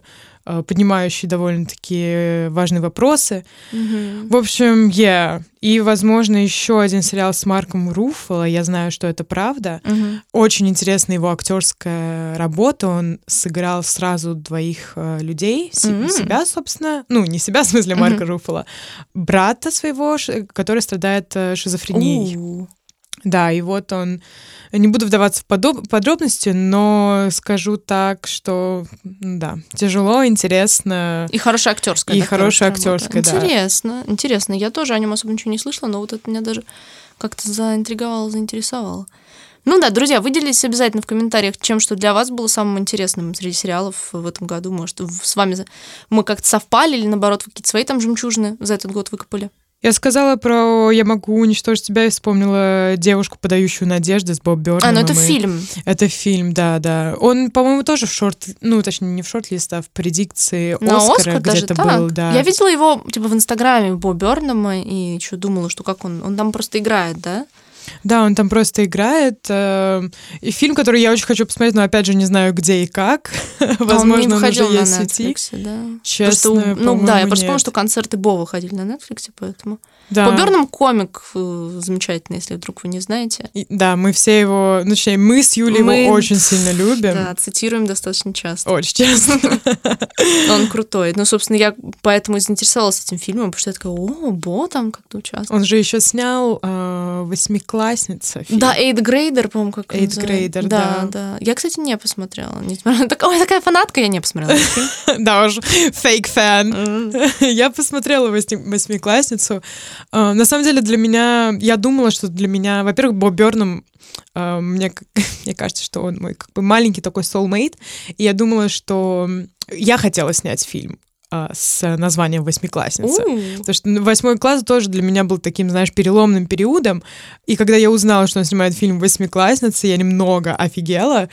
Э, поднимающий довольно-таки важные вопросы. Mm-hmm. В общем, yeah. И, возможно, еще один сериал с Марком Руффало. Я знаю, что это правда. Mm-hmm. Очень интересная его актерская работа. Он сыграл сразу двоих э, людей. Mm-hmm. Себя, собственно. Ну, не себя, в смысле Марка mm-hmm. Руффало. Брата своего, который страдает э, шизофренией. Ooh. Да, и вот он... Не буду вдаваться в подоб... подробности, но скажу так, что да, тяжело, интересно. И хорошая актерская. И хорошая актерская, да. Интересно, интересно. Я тоже о нем особо ничего не слышала, но вот это меня даже как-то заинтриговало, заинтересовало. Ну да, друзья, выделитесь обязательно в комментариях, чем что для вас было самым интересным среди сериалов в этом году. Может, с вами мы как-то совпали или, наоборот, какие-то свои там жемчужины за этот год выкопали. Я сказала про «Я могу уничтожить тебя» и вспомнила девушку, подающую надежды с Боб Бёрдом. А, ну это фильм. Это фильм, да, да. Он, по-моему, тоже в шорт, ну, точнее, не в шорт-лист, а в предикции На Оскара Оскар где-то был, да. Я видела его, типа, в Инстаграме Боб Бёрдома и что думала, что как он... Он там просто играет, да? Да, он там просто играет. Э, и фильм, который я очень хочу посмотреть, но опять же не знаю где и как. Возможно, он, он уже есть в сети. Да. Честно, что, Ну да, я просто помню, что концерты Бо выходили на Netflix, поэтому... Да. По Бёрнам комик э, замечательный, если вдруг вы не знаете. И, да, мы все его, ну, точнее, мы с Юлей мы, его очень сильно любим. Да, цитируем достаточно часто. Очень часто. Он крутой. Ну, собственно, я поэтому заинтересовалась этим фильмом, потому что я такая, о, Бо там как-то участвует. Он же еще снял э, «Восьмиклассница». Фильм. Да, «Эйд Грейдер», по-моему, как «Эйд Грейдер», да. Да, да. Я, кстати, не посмотрела. Ой, такая фанатка, я не посмотрела. Да уж, fake fan. Я посмотрела «Восьмиклассницу». А, на самом деле для меня, я думала, что для меня, во-первых, Бо Бёрнем, а, мне, мне кажется, что он мой как бы маленький такой soulmate, и я думала, что я хотела снять фильм а, с названием «Восьмиклассница». Потому что восьмой класс тоже для меня был таким, знаешь, переломным периодом. И когда я узнала, что он снимает фильм «Восьмиклассница», я немного офигела.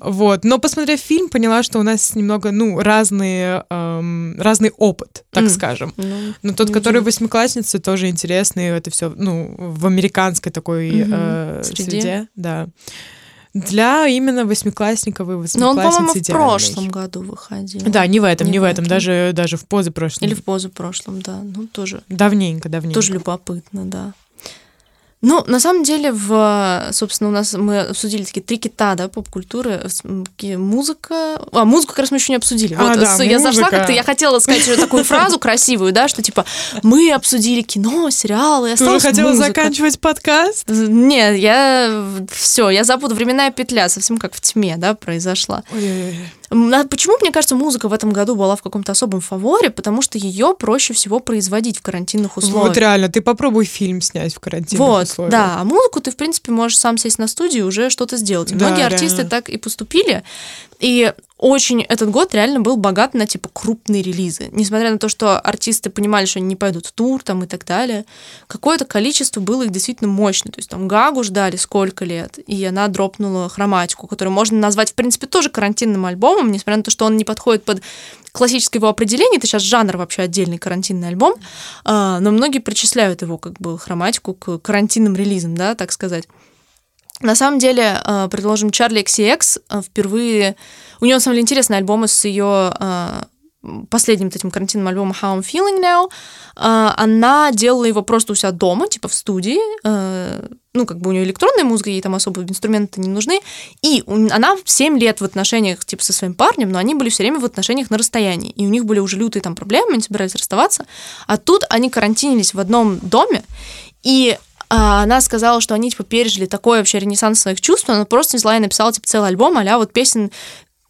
Вот. Но, посмотрев фильм, поняла, что у нас немного, ну, разные, эм, разный опыт, так скажем. Mm. Но тот, который «Восьмиклассница», тоже интересный. Это все, ну, в американской такой э, среде. среде. Да для именно восьмиклассников и восьмиклассниц Но он, по-моему, в прошлом году выходил. Да, не в этом, не, не в этом, даже, даже в позапрошлом. Или в позапрошлом, да. Ну, тоже. Давненько, давненько. Тоже любопытно, да. Ну, на самом деле, в, собственно, у нас мы обсудили такие три кита, да, поп-культуры, музыка. А, музыку как раз мы еще не обсудили. А, вот, да, я музыка. зашла как-то, я хотела сказать уже такую фразу красивую, да, что типа мы обсудили кино, сериалы, Ты уже хотела музыка. заканчивать подкаст? Нет, я все, я забуду временная петля, совсем как в тьме, да, произошла. Ой-ой-ой. А Почему, мне кажется, музыка в этом году была в каком-то особом фаворе? Потому что ее проще всего производить в карантинных условиях. Вот реально, ты попробуй фильм снять в карантинных Вот, условиях. да. А музыку ты, в принципе, можешь сам сесть на студию и уже что-то сделать. И Да, Многие артисты реально. так и поступили. И очень этот год реально был богат на типа крупные релизы. Несмотря на то, что артисты понимали, что они не пойдут в тур там и так далее, какое-то количество было их действительно мощное. То есть там Гагу ждали сколько лет, и она дропнула хроматику, которую можно назвать, в принципе, тоже карантинным альбомом, несмотря на то, что он не подходит под классическое его определение, это сейчас жанр вообще отдельный карантинный альбом, а, но многие причисляют его как бы хроматику к карантинным релизам, да, так сказать. На самом деле, э, предложим Чарли XCX э, впервые... У нее, на самом деле, интересный альбом с ее э, последним этим карантинным альбомом How I'm Feeling Now. Она делала его просто у себя дома, типа в студии. Ну, как бы у нее электронная музыка, ей там особо инструменты не нужны. И она 7 лет в отношениях, типа, со своим парнем, но они были все время в отношениях на расстоянии. И у них были уже лютые там проблемы, они собирались расставаться. А тут они карантинились в одном доме, и а, она сказала, что они, типа, пережили такой вообще ренессанс своих чувств, она просто взяла и написала, типа, целый альбом, а вот песен,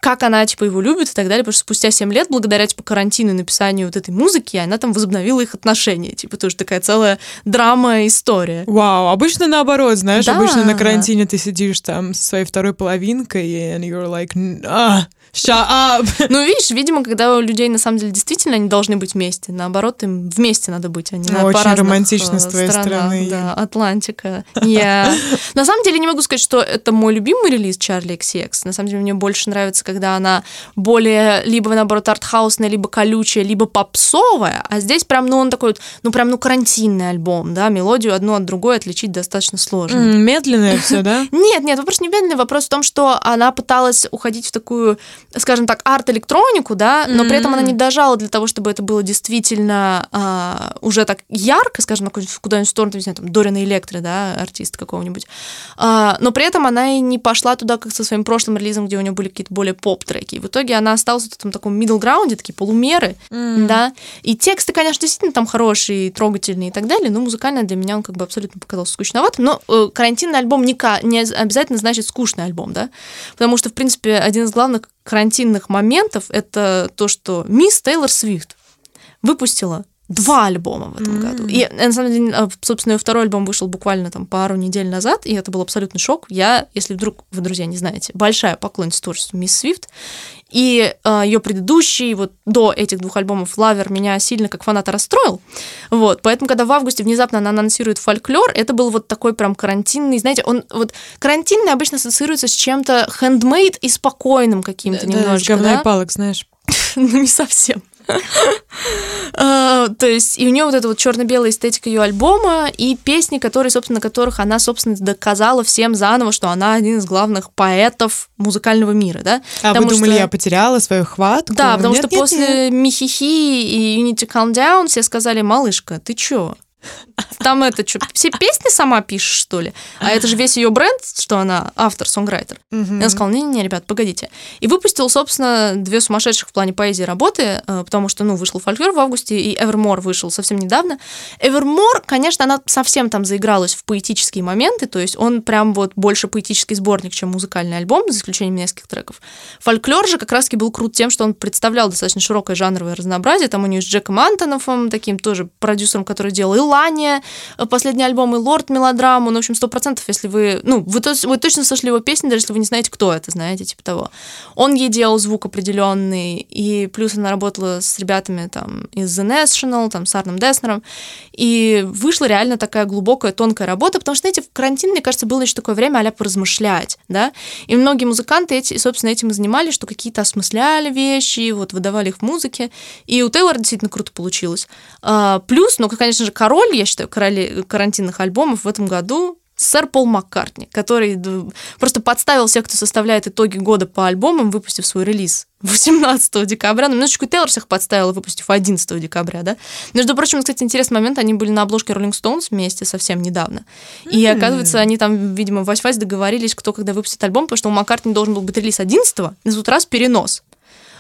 как она, типа, его любит и так далее, потому что спустя 7 лет, благодаря, типа, карантину и написанию вот этой музыки, она там возобновила их отношения, типа, тоже такая целая драма, история. Вау, обычно наоборот, знаешь, Да. обычно на карантине ты сидишь там со своей второй половинкой, and you're like, а, shut up. Ну, видишь, видимо, когда у людей, на самом деле, действительно они должны быть вместе, наоборот, им вместе надо быть, а не на- Очень романтично с твоей стороны. Да, Атлантика. Я... На самом деле, не могу сказать, что это мой любимый релиз Чарли XCX. На самом деле, мне больше нравится, когда она более либо, наоборот, артхаусная, либо колючая, либо попсовая, а здесь прям, ну, он такой ну, прям, ну, карантинный альбом, да, мелодию одну от другой отличить достаточно сложно. М, Медленное все, да? Нет, нет, вопрос не бедный, вопрос в том, что она пыталась уходить в такую, скажем так, арт-электронику, да, но при этом она не дожала для того, чтобы это было действительно а, уже так ярко, скажем, куда-нибудь в сторону, не знаю, там, Дорина Электро, да, артист какого-нибудь. А, но при этом она и не пошла туда, как со своим прошлым релизом, где у нее были какие-то более поп-треки. И в итоге она осталась в этом таком middle граунде, такие полумеры, да. И тексты, конечно, действительно там хорошие, трогательные и так далее, но музыкально для меня он как бы абсолютно показался скучноватым. Но э, карантинный альбом не, не обязательно значит скучный альбом, да. Потому что, в принципе, один из главных карантинных моментов это то, что мисс Тейлор Свифт выпустила два альбома в этом году. И, э, на самом деле, э, собственно, ее второй альбом вышел буквально там пару недель назад, и это был абсолютный шок. Я, если вдруг вы, друзья, не знаете, большая поклонница творчества мисс Свифт, и э, ее предыдущий, вот до этих двух альбомов, Lover меня сильно как фаната расстроил. Вот, поэтому, когда в августе внезапно она анонсирует фольклор, это был вот такой прям карантинный, знаете, он вот карантинный обычно ассоциируется с чем-то handmade и спокойным каким-то Да, с немножечко, говна да? и палок, знаешь. ну не совсем. А, То есть, и у нее вот эта вот черно-белая эстетика ее альбома, и песни, которые, собственно, которых она, собственно, доказала всем заново, что она один из главных поэтов музыкального мира, да? А Потому вы думали, что- я потеряла свою хватку? Да, потому Нет, что нет, после нет. Михихи и Unity Calm Down все сказали, малышка, ты чё? Там это что, все песни сама пишешь, что ли? А это же весь ее бренд, что она автор-сонграйтер. Мгм. И он сказал, не-не-не, ребят, погодите. И выпустил, собственно, две сумасшедших в плане поэзии работы, э, потому что, ну, вышел фольклор в августе, и Evermore вышел совсем недавно. Evermore, конечно, она совсем там заигралась в поэтические моменты, то есть он прям вот больше поэтический сборник, чем музыкальный альбом, за исключением нескольких треков. Фольклор же как раз-таки был крут тем, что он представлял достаточно широкое жанровое разнообразие. Там у нее с Джеком Антонофом, таким тоже продюсером, который делал и Лания, э, последний альбом, и Лорд мелодраму. Ну, в общем, сто процентов, если вы... Ну, вы, вы точно слышали его песни, даже если вы не знаете, кто это, знаете, типа того. Он ей делал звук определенный, и плюс она работала с ребятами там из The National, там, с Арном Деснером, и вышла реально такая глубокая, тонкая работа, потому что, знаете, в карантин, мне кажется, было еще такое время а поразмышлять, да, и многие музыканты, эти, собственно, этим и занимались, что какие-то осмысляли вещи, вот, выдавали их в музыке, и у Тейлора действительно круто получилось. А, плюс, ну, конечно же, король, я считаю, короли карантинных альбомов в этом году сэр Пол Маккартни, который просто подставил всех, кто составляет итоги года по альбомам, выпустив свой релиз 18 декабря. Ну, немножечко Тейлор всех подставила, выпустив 11 декабря, да. Между прочим, кстати, интересный момент, они были на обложке Rolling Stones вместе совсем недавно. И, mm. оказывается, они там, видимо, вась-вась договорились, кто когда выпустит альбом, потому что у Маккартни должен был быть релиз 11 на тут раз перенос.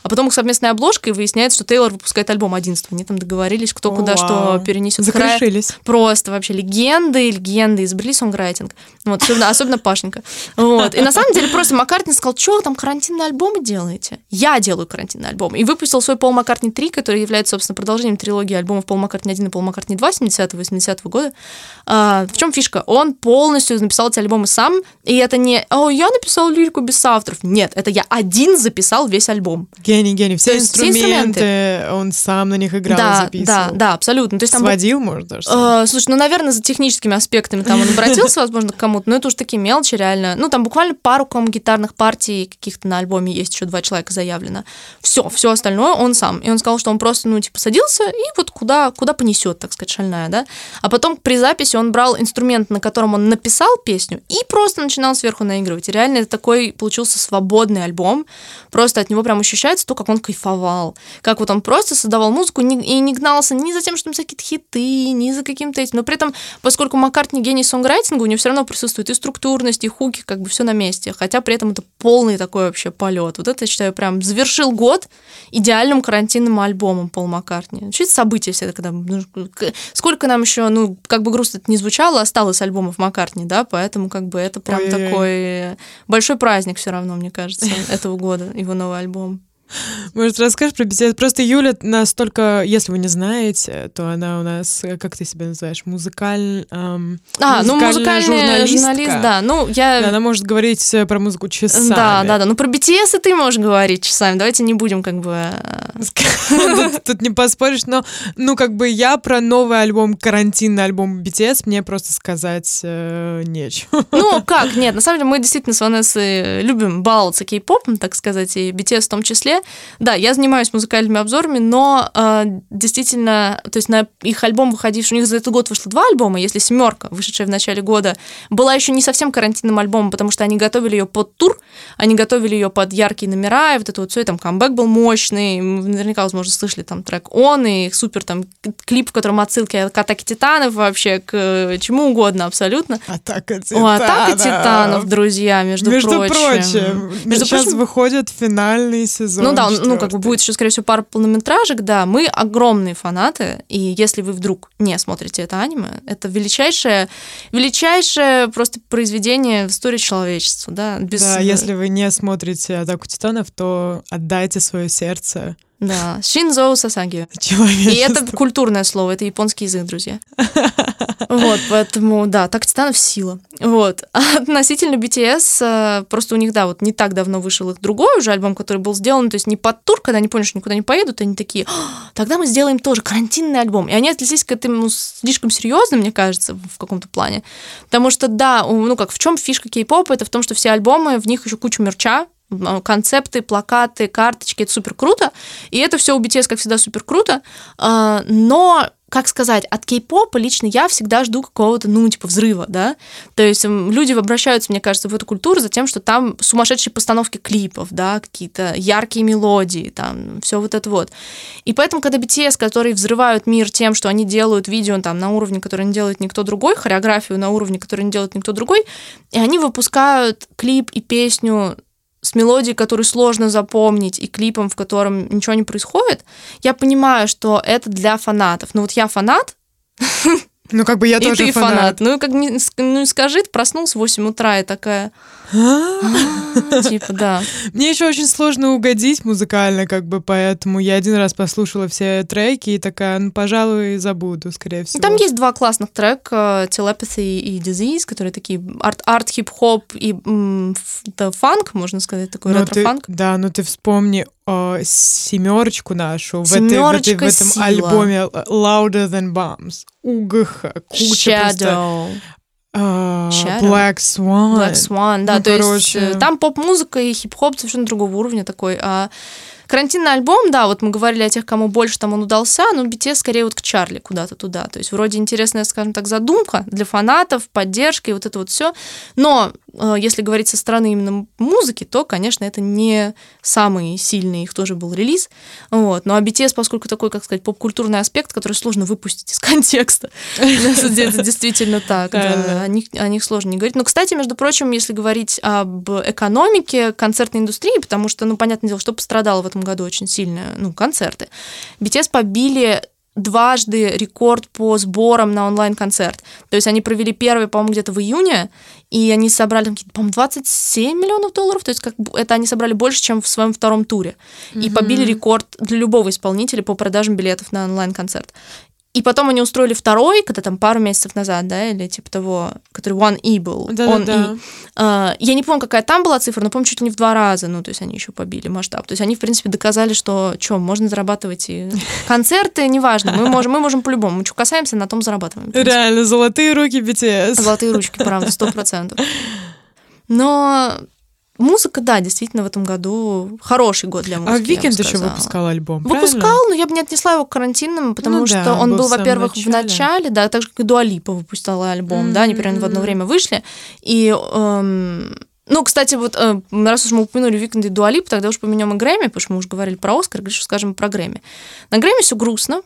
А потом их совместная обложка, и выясняется, что Тейлор выпускает альбом 11 Они там договорились, кто О, куда вау. что перенесет. Закрышились. Просто вообще легенды, легенды, изобрели сонграйтинг. Вот, особенно, особенно Пашенька. Вот. И на самом деле просто Маккартни сказал, что вы там карантинные альбомы делаете? Я делаю карантинный альбом. И выпустил свой Пол Маккартни 3, который является, собственно, продолжением трилогии альбомов Пол Маккартни 1 и Пол Маккартни 2 70-80 года. А, в чем фишка? Он полностью написал эти альбомы сам, и это не, о, я написал лирику без авторов. Нет, это я один записал весь альбом. Гений, гений. Все, все инструменты, он сам на них играл, да, записывал. Да, да, абсолютно. То есть, там Сводил, может, даже? Э, слушай, ну, наверное, за техническими аспектами там он обратился, возможно, к кому-то, но это уж такие мелочи реально. Ну, там буквально пару ком гитарных партий каких-то на альбоме есть, еще два человека заявлено. Все, все остальное он сам. И он сказал, что он просто, ну, типа, садился и вот куда, куда понесет, так сказать, шальная, да. А потом при записи он брал инструмент, на котором он написал песню, и просто начинал сверху наигрывать. И реально это такой получился свободный альбом. Просто от него прям ощущается то, как он кайфовал. Как вот он просто создавал музыку и не гнался ни за тем, что там какие-то хиты, ни за каким-то этим. Но при этом, поскольку Маккартни гений сонграйтинга, у него все равно присутствует и структурность, и хуки, как бы все на месте. Хотя при этом это полный такой вообще полет. Вот это, я считаю, прям завершил год идеальным карантинным альбомом Пол Маккартни. Что это события все, когда... Ну, сколько нам еще, ну, как бы грустно это не звучало, осталось альбомов Маккартни, да, поэтому как бы это прям Ой-ой-ой. такой большой праздник все равно, мне кажется, этого года, его новый альбом. Может, расскажешь про BTS? Просто Юля настолько, если вы не знаете, то она у нас, как ты себя называешь, музыкаль... Эм, а, ну, музыкальный журналист, да. Ну, я... Она может говорить э, про музыку часами. Да, да, да. Ну, про BTS и ты можешь говорить часами. Давайте не будем как бы... Э, тут не поспоришь, но, ну, как бы я про новый альбом, карантинный альбом BTS, мне просто сказать э, нечего. Ну, как? Нет, на самом деле мы действительно с Ванессой любим баловаться кей-попом, так сказать, и BTS в том числе. Да, я занимаюсь музыкальными обзорами, но э, действительно, то есть на их альбом выходивший, у них за этот год вышло два альбома, если семерка, вышедшая в начале года, была еще не совсем карантинным альбомом, потому что они готовили ее под тур, они готовили ее под яркие номера, и вот это вот все, и там камбэк был мощный, наверняка, возможно, слышали там трек «Он», и супер там клип, в котором отсылки к «Атаке титанов» вообще, к э, чему угодно абсолютно. «Атака титанов». О, «Атака титанов», друзья, между, между прочим. прочим. Между Сейчас прочим, выходит финальный сезон. Ну да, он, ну как бы будет еще, скорее всего, пара полнометражек, да. Мы огромные фанаты, и если вы вдруг не смотрите это аниме, это величайшее, величайшее просто произведение в истории человечества, да. Без... Да, если вы не смотрите «Атаку титанов», то отдайте свое сердце да, Шинзоу Сасаги. И это культурное слово, это японский язык, друзья. Вот, поэтому, да, так Титанов сила. Вот. А относительно BTS, э, просто у них, да, вот не так давно вышел их другой уже альбом, который был сделан, то есть не под тур, когда они поняли, что никуда не поедут, они такие, «А, тогда мы сделаем тоже карантинный альбом. И они отнеслись к этому слишком серьезно, мне кажется, в каком-то плане. Потому что, да, ну как, в чем фишка кей-попа? Это в том, что все альбомы, в них еще куча мерча, концепты, плакаты, карточки, это супер круто. И это все у BTS, как всегда, супер круто. А, но как сказать, от кей-попа лично я всегда жду какого-то, ну, типа, взрыва, да. То есть люди обращаются, мне кажется, в эту культуру за тем, что там сумасшедшие постановки клипов, да, какие-то яркие мелодии, там, все вот это вот. И поэтому, когда BTS, которые взрывают мир тем, что они делают видео там на уровне, который не делает никто другой, хореографию на уровне, который не делает никто другой, и они выпускают клип и песню с мелодией, которую сложно запомнить, и клипом, в котором ничего не происходит, я понимаю, что это для фанатов. Но вот я фанат, ну, как бы я тоже и ты фанат. фанат. Ну, как ну, скажи, проснулся в 8 утра и такая... А, типа, да. Мне еще очень сложно угодить музыкально, как бы, поэтому я один раз послушала все треки и такая, ну, пожалуй, забуду, скорее всего. Там есть два классных трека, Telepathy и Disease, которые такие арт, хип-хоп и фанк, можно сказать, такой ретро-фанк. Да, ну ты вспомни о, семерочку нашу в, этой, в, этой, в этом альбоме Louder Than Bombs. УГХ. Куча Shadow. просто Uh, Black Swan. Black Swan, да, ну, то короче... есть э, там поп-музыка и хип-хоп совершенно другого уровня такой, а карантинный альбом, да, вот мы говорили о тех, кому больше там он удался, но BTS скорее вот к Чарли куда-то туда. То есть вроде интересная, скажем так, задумка для фанатов, поддержка и вот это вот все. Но если говорить со стороны именно музыки, то, конечно, это не самый сильный их тоже был релиз. Вот. Ну а BTS, поскольку такой, как сказать, поп-культурный аспект, который сложно выпустить из контекста. Это действительно так. О них сложно не говорить. Но, кстати, между прочим, если говорить об экономике концертной индустрии, потому что, ну, понятное дело, что пострадало в этом году очень сильно, ну, концерты. BTS побили дважды рекорд по сборам на онлайн-концерт. То есть они провели первый, по-моему, где-то в июне, и они собрали, там, по-моему, 27 миллионов долларов, то есть как это они собрали больше, чем в своем втором туре. Mm-hmm. И побили рекорд для любого исполнителя по продажам билетов на онлайн-концерт. И потом они устроили второй, когда там пару месяцев назад, да, или типа того, который One E был. Да, он да, да. Uh, я не помню, какая там была цифра, но помню, чуть ли не в два раза. Ну, то есть они еще побили масштаб. То есть они, в принципе, доказали, что что, можно зарабатывать и концерты, неважно. Мы можем, мы можем по-любому. Мы что касаемся, на том зарабатываем. Реально, золотые руки BTS. Золотые ручки, правда, сто процентов. Но Музыка, да, действительно, в этом году хороший год для музыки. А Викенд еще выпускал альбом, Выпускал, правильно? но я бы не отнесла его к карантинным, потому ну, что да, он был, во-первых, в начале, да, так же, как и Дуа Липа выпустила альбом, mm-hmm. да, они примерно в одно время вышли. И эм, ну, кстати, вот э, раз уж мы упомянули Викенд и Дуа Липу, тогда уж помянем и Грэмми, потому что мы уже говорили про Оскар, говоришь, скажем про Грэмми. На Грэмми все грустно,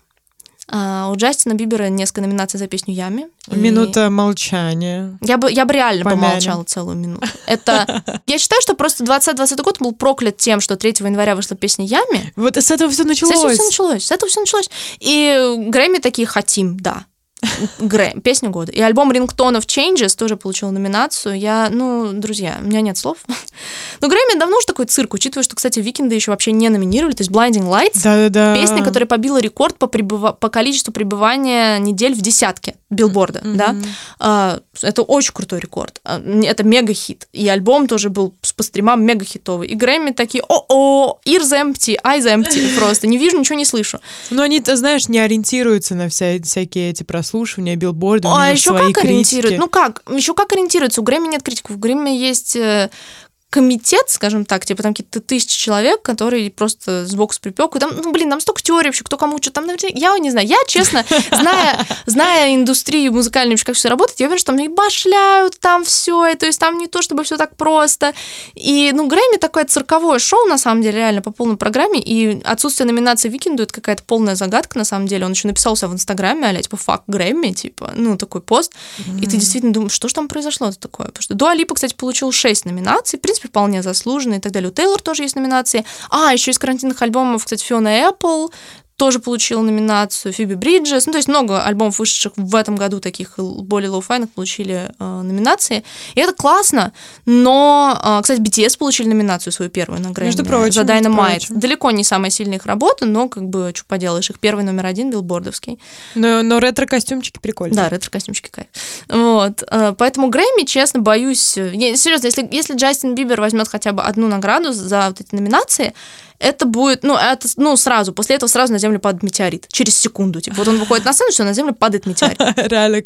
а у Джастина Бибера несколько номинаций за песню Ями. Минута и... молчания. Я бы, я бы реально Помянем. помолчала целую минуту. Это... Я считаю, что просто 2020 год был проклят тем, что 3 января вышла песня Ями. Вот с этого все началось. С этого все началось. С этого все началось. И Грэмми такие хотим, да. Грэм, песня года. И альбом of Changes тоже получил номинацию. Я, ну, друзья, у меня нет слов. Но Грэмми давно уже такой цирк, учитывая, что, кстати, Викинды еще вообще не номинировали. То есть Blinding Lights, Да-да-да. песня, которая побила рекорд по, пребыва... по количеству пребывания недель в десятке билборда, mm-hmm. да. А, это очень крутой рекорд. А, это мега-хит. И альбом тоже был по стримам мега-хитовый. И Грэмми такие, о-о, ears empty, eyes empty, просто не вижу, ничего не слышу. Но они, ты знаешь, не ориентируются на вся, всякие эти прослушивания, билборды, а еще как критики. ориентируют? Ну как? Еще как ориентируются? У Грэмми нет критиков. У Грэмми есть э, комитет, скажем так, типа там какие-то тысячи человек, которые просто сбоку с припеку, там, ну, блин, там столько теорий вообще, кто кому что там, я не знаю, я, честно, зная, зная индустрию музыкальную, вообще, как все работает, я уверена, что там и башляют там все, и то есть там не то, чтобы все так просто, и, ну, Грэмми такое цирковое шоу, на самом деле, реально, по полной программе, и отсутствие номинации Викенду это какая-то полная загадка, на самом деле, он еще написался в Инстаграме, а типа, fuck Grammy, типа, ну, такой пост, mm-hmm. и ты действительно думаешь, что же там произошло-то такое, потому что Дуа Липа, кстати, получил 6 номинаций, в принципе, вполне заслуженно и так далее. У Тейлор тоже есть номинации. А, еще из карантинных альбомов, кстати, Фиона Эппл, тоже получила номинацию, Фиби Бриджес. Ну, то есть много альбомов, вышедших в этом году, таких более лоу-файных, получили э, номинации. И это классно, но, э, кстати, BTS получили номинацию свою первую на Грэмми. Между прочим, за Dynamite. Далеко не самая сильная их работа, но, как бы, что поделаешь, их первый номер один билбордовский. Но, но ретро-костюмчики прикольные. Да, ретро-костюмчики кайф. Вот. Э, поэтому Грэмми, честно, боюсь... Я, серьезно, если, если Джастин Бибер возьмет хотя бы одну награду за вот эти номинации, это будет, ну, это, ну, сразу, после этого сразу на Землю падает метеорит. Через секунду. Типа, вот он выходит на сцену, что на Землю падает метеорит. Реально.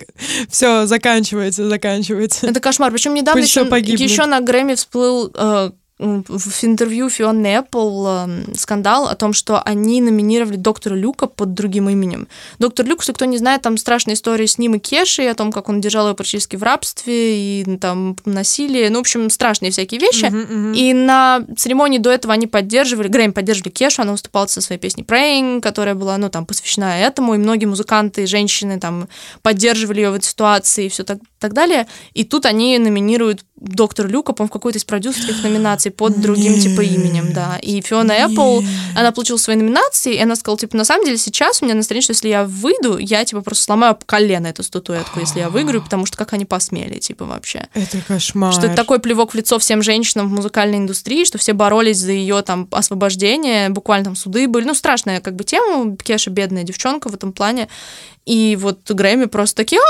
Все, заканчивается, заканчивается. Это кошмар. Причем недавно еще, еще на Грэмми всплыл э, в интервью Фионы Apple скандал о том, что они номинировали доктора Люка под другим именем. Доктор Люк, если кто не знает, там страшная история с ним и Кешей, о том, как он держал ее практически в рабстве и там насилие, ну, в общем, страшные всякие вещи. Uh-huh, uh-huh. И на церемонии до этого они поддерживали, Грэм поддерживали Кешу, она выступала со своей песней Praying, которая была, ну, там, посвящена этому, и многие музыканты, женщины там поддерживали ее в этой ситуации и все так, так далее. И тут они номинируют доктор Люка, по-моему, в какой-то из продюсерских номинаций под другим, типа, именем, да. И Фиона Эппл, она получила свои номинации, и она сказала, типа, на самом деле сейчас у меня настроение, что если я выйду, я, типа, просто сломаю колено эту статуэтку, если я выиграю, потому что как они посмели, типа, вообще. Это кошмар. Что это такой плевок в лицо всем женщинам в музыкальной индустрии, что все боролись за ее там освобождение, буквально там суды были. Ну, страшная как бы тема, Кеша бедная девчонка в этом плане. И вот Грэмми просто такие...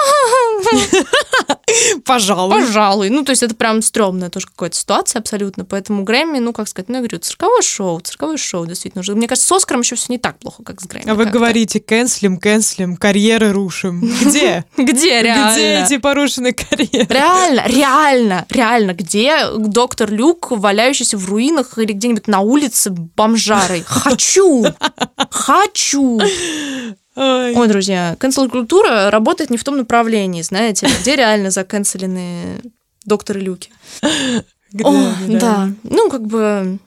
Пожалуй. Пожалуй. Ну, то есть это прям стрёмная тоже какая-то ситуация абсолютно. Поэтому Грэмми, ну, как сказать, ну, я говорю, цирковое шоу, цирковое шоу, действительно. Уже, мне кажется, с Оскаром еще все не так плохо, как с Грэмми. А вы говорите, кэнслим, кэнслим, карьеры рушим. Где? Где реально? Где эти порушенные карьеры? Реально, реально, реально, где доктор Люк, валяющийся в руинах или где-нибудь на улице бомжарой? Хочу! Хочу! Ой. Ой, друзья, канцел-культура работает не в том направлении, знаете, где реально заканцелены докторы Люки. О, да. Ну, как бы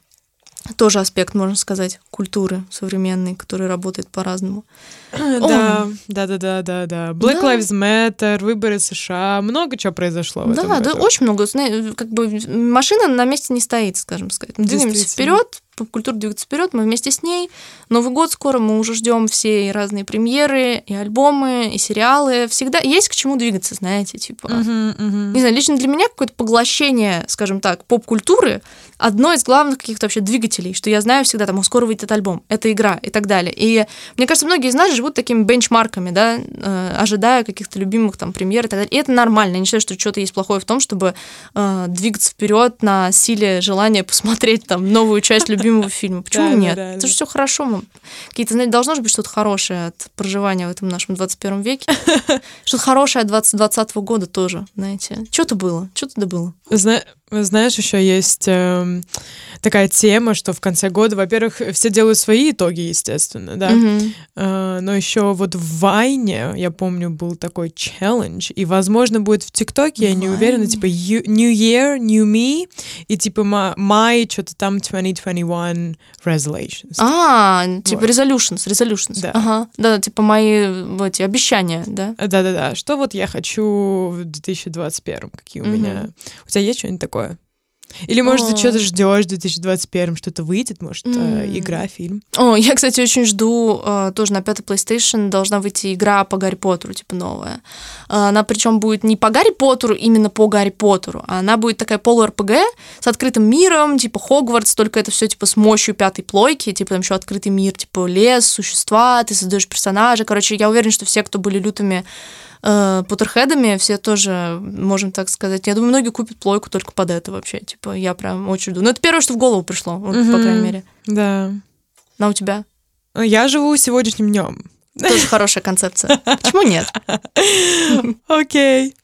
тоже аспект, можно сказать, культуры современной, который работает по-разному. Да, да, да, да, да, да. Black Да. Lives Matter, выборы США, много чего произошло в Да, этом да, году. очень много. Как бы машина на месте не стоит, скажем сказать. Мы двигаемся вперед, поп-культура двигается вперед, мы вместе с ней. Новый год скоро, мы уже ждем все и разные премьеры, и альбомы, и сериалы. Всегда есть к чему двигаться, знаете, типа. Мгм, мгм. Не знаю, лично для меня какое-то поглощение, скажем так, поп-культуры одно из главных каких-то вообще двигателей, что я знаю всегда, там, «О, скоро выйдет альбом, это игра и так далее. И мне кажется, многие из нас живут такими бенчмарками, да, э, ожидая каких-то любимых там премьер и так далее. И это нормально. Я не считаю, что что-то есть плохое в том, чтобы э, двигаться вперед на силе желания посмотреть там новую часть любимого фильма. Почему нет? Это же все хорошо. Какие-то, знаете, должно же быть что-то хорошее от проживания в этом нашем 21 веке. Что-то хорошее от 2020 года тоже, знаете. Что-то было, что-то да было. Зна- знаешь, еще есть эм, такая тема, что в конце года, во-первых, все делают свои итоги, естественно, да. Мгм. Э, но еще вот в Вайне, я помню, был такой челлендж, и, возможно, будет в ТикТоке, я не уверена, типа you- New Year, New Me, и типа ма- май, что-то там 2021 Resolutions. А, типа Вот. resolutions, resolutions. Да. Ага. Да, типа мои вот обещания, да? Э, Да-да-да, что вот я хочу в 2021, какие у Мгм. меня... У тебя есть что-нибудь такое? Или, может, ты что-то ждешь в 2021, что-то выйдет, может, э, игра, фильм? О, я, кстати, очень жду, э, тоже на пятой PlayStation должна выйти игра по Гарри Поттеру, типа новая. Э, Она причем будет не по Гарри Поттеру, именно по Гарри Поттеру, а она будет такая полу-РПГ с открытым миром, типа Хогвартс, только это все типа с мощью пятой плойки, типа там еще открытый мир, типа лес, существа, ты создаешь персонажа. Короче, я уверена, что все, кто были лютыми э, Поттерхедами, все тоже, можем так сказать. Я думаю, многие купят плойку только под это вообще. Типа, я прям очень жду. Ну, это первое, что в голову пришло, вот, по Мгм. крайней мере. Да. На у тебя? Я живу сегодняшним днем. Тоже хорошая концепция. Почему нет? Окей.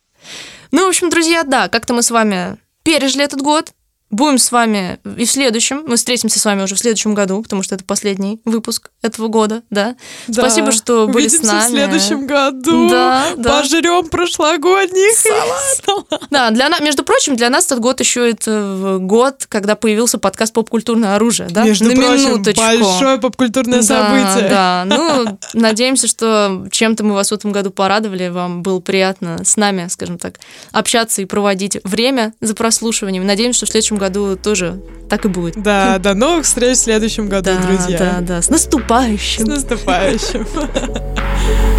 Ну, в общем, друзья, да, как-то мы с вами пережили этот год. Будем с вами и в следующем. Мы встретимся с вами уже в следующем году, потому что это последний выпуск этого года, да. Да. Спасибо, что были с нами. в следующем году. Да, да. Пожрем прошлогодний салат. Да, для нас, между прочим, для нас этот год еще это год, когда появился подкаст «Попкультурное оружие», да? Между На прочим, минуточку. большое попкультурное Да, событие. Да, ну, надеемся, что чем-то мы вас в этом году порадовали, вам было приятно с нами, скажем так, общаться и проводить время за прослушиванием. Надеемся, что в следующем году тоже так и будет. Да, до новых встреч в следующем году, Да, друзья. да, да. С наступающим! С наступающим.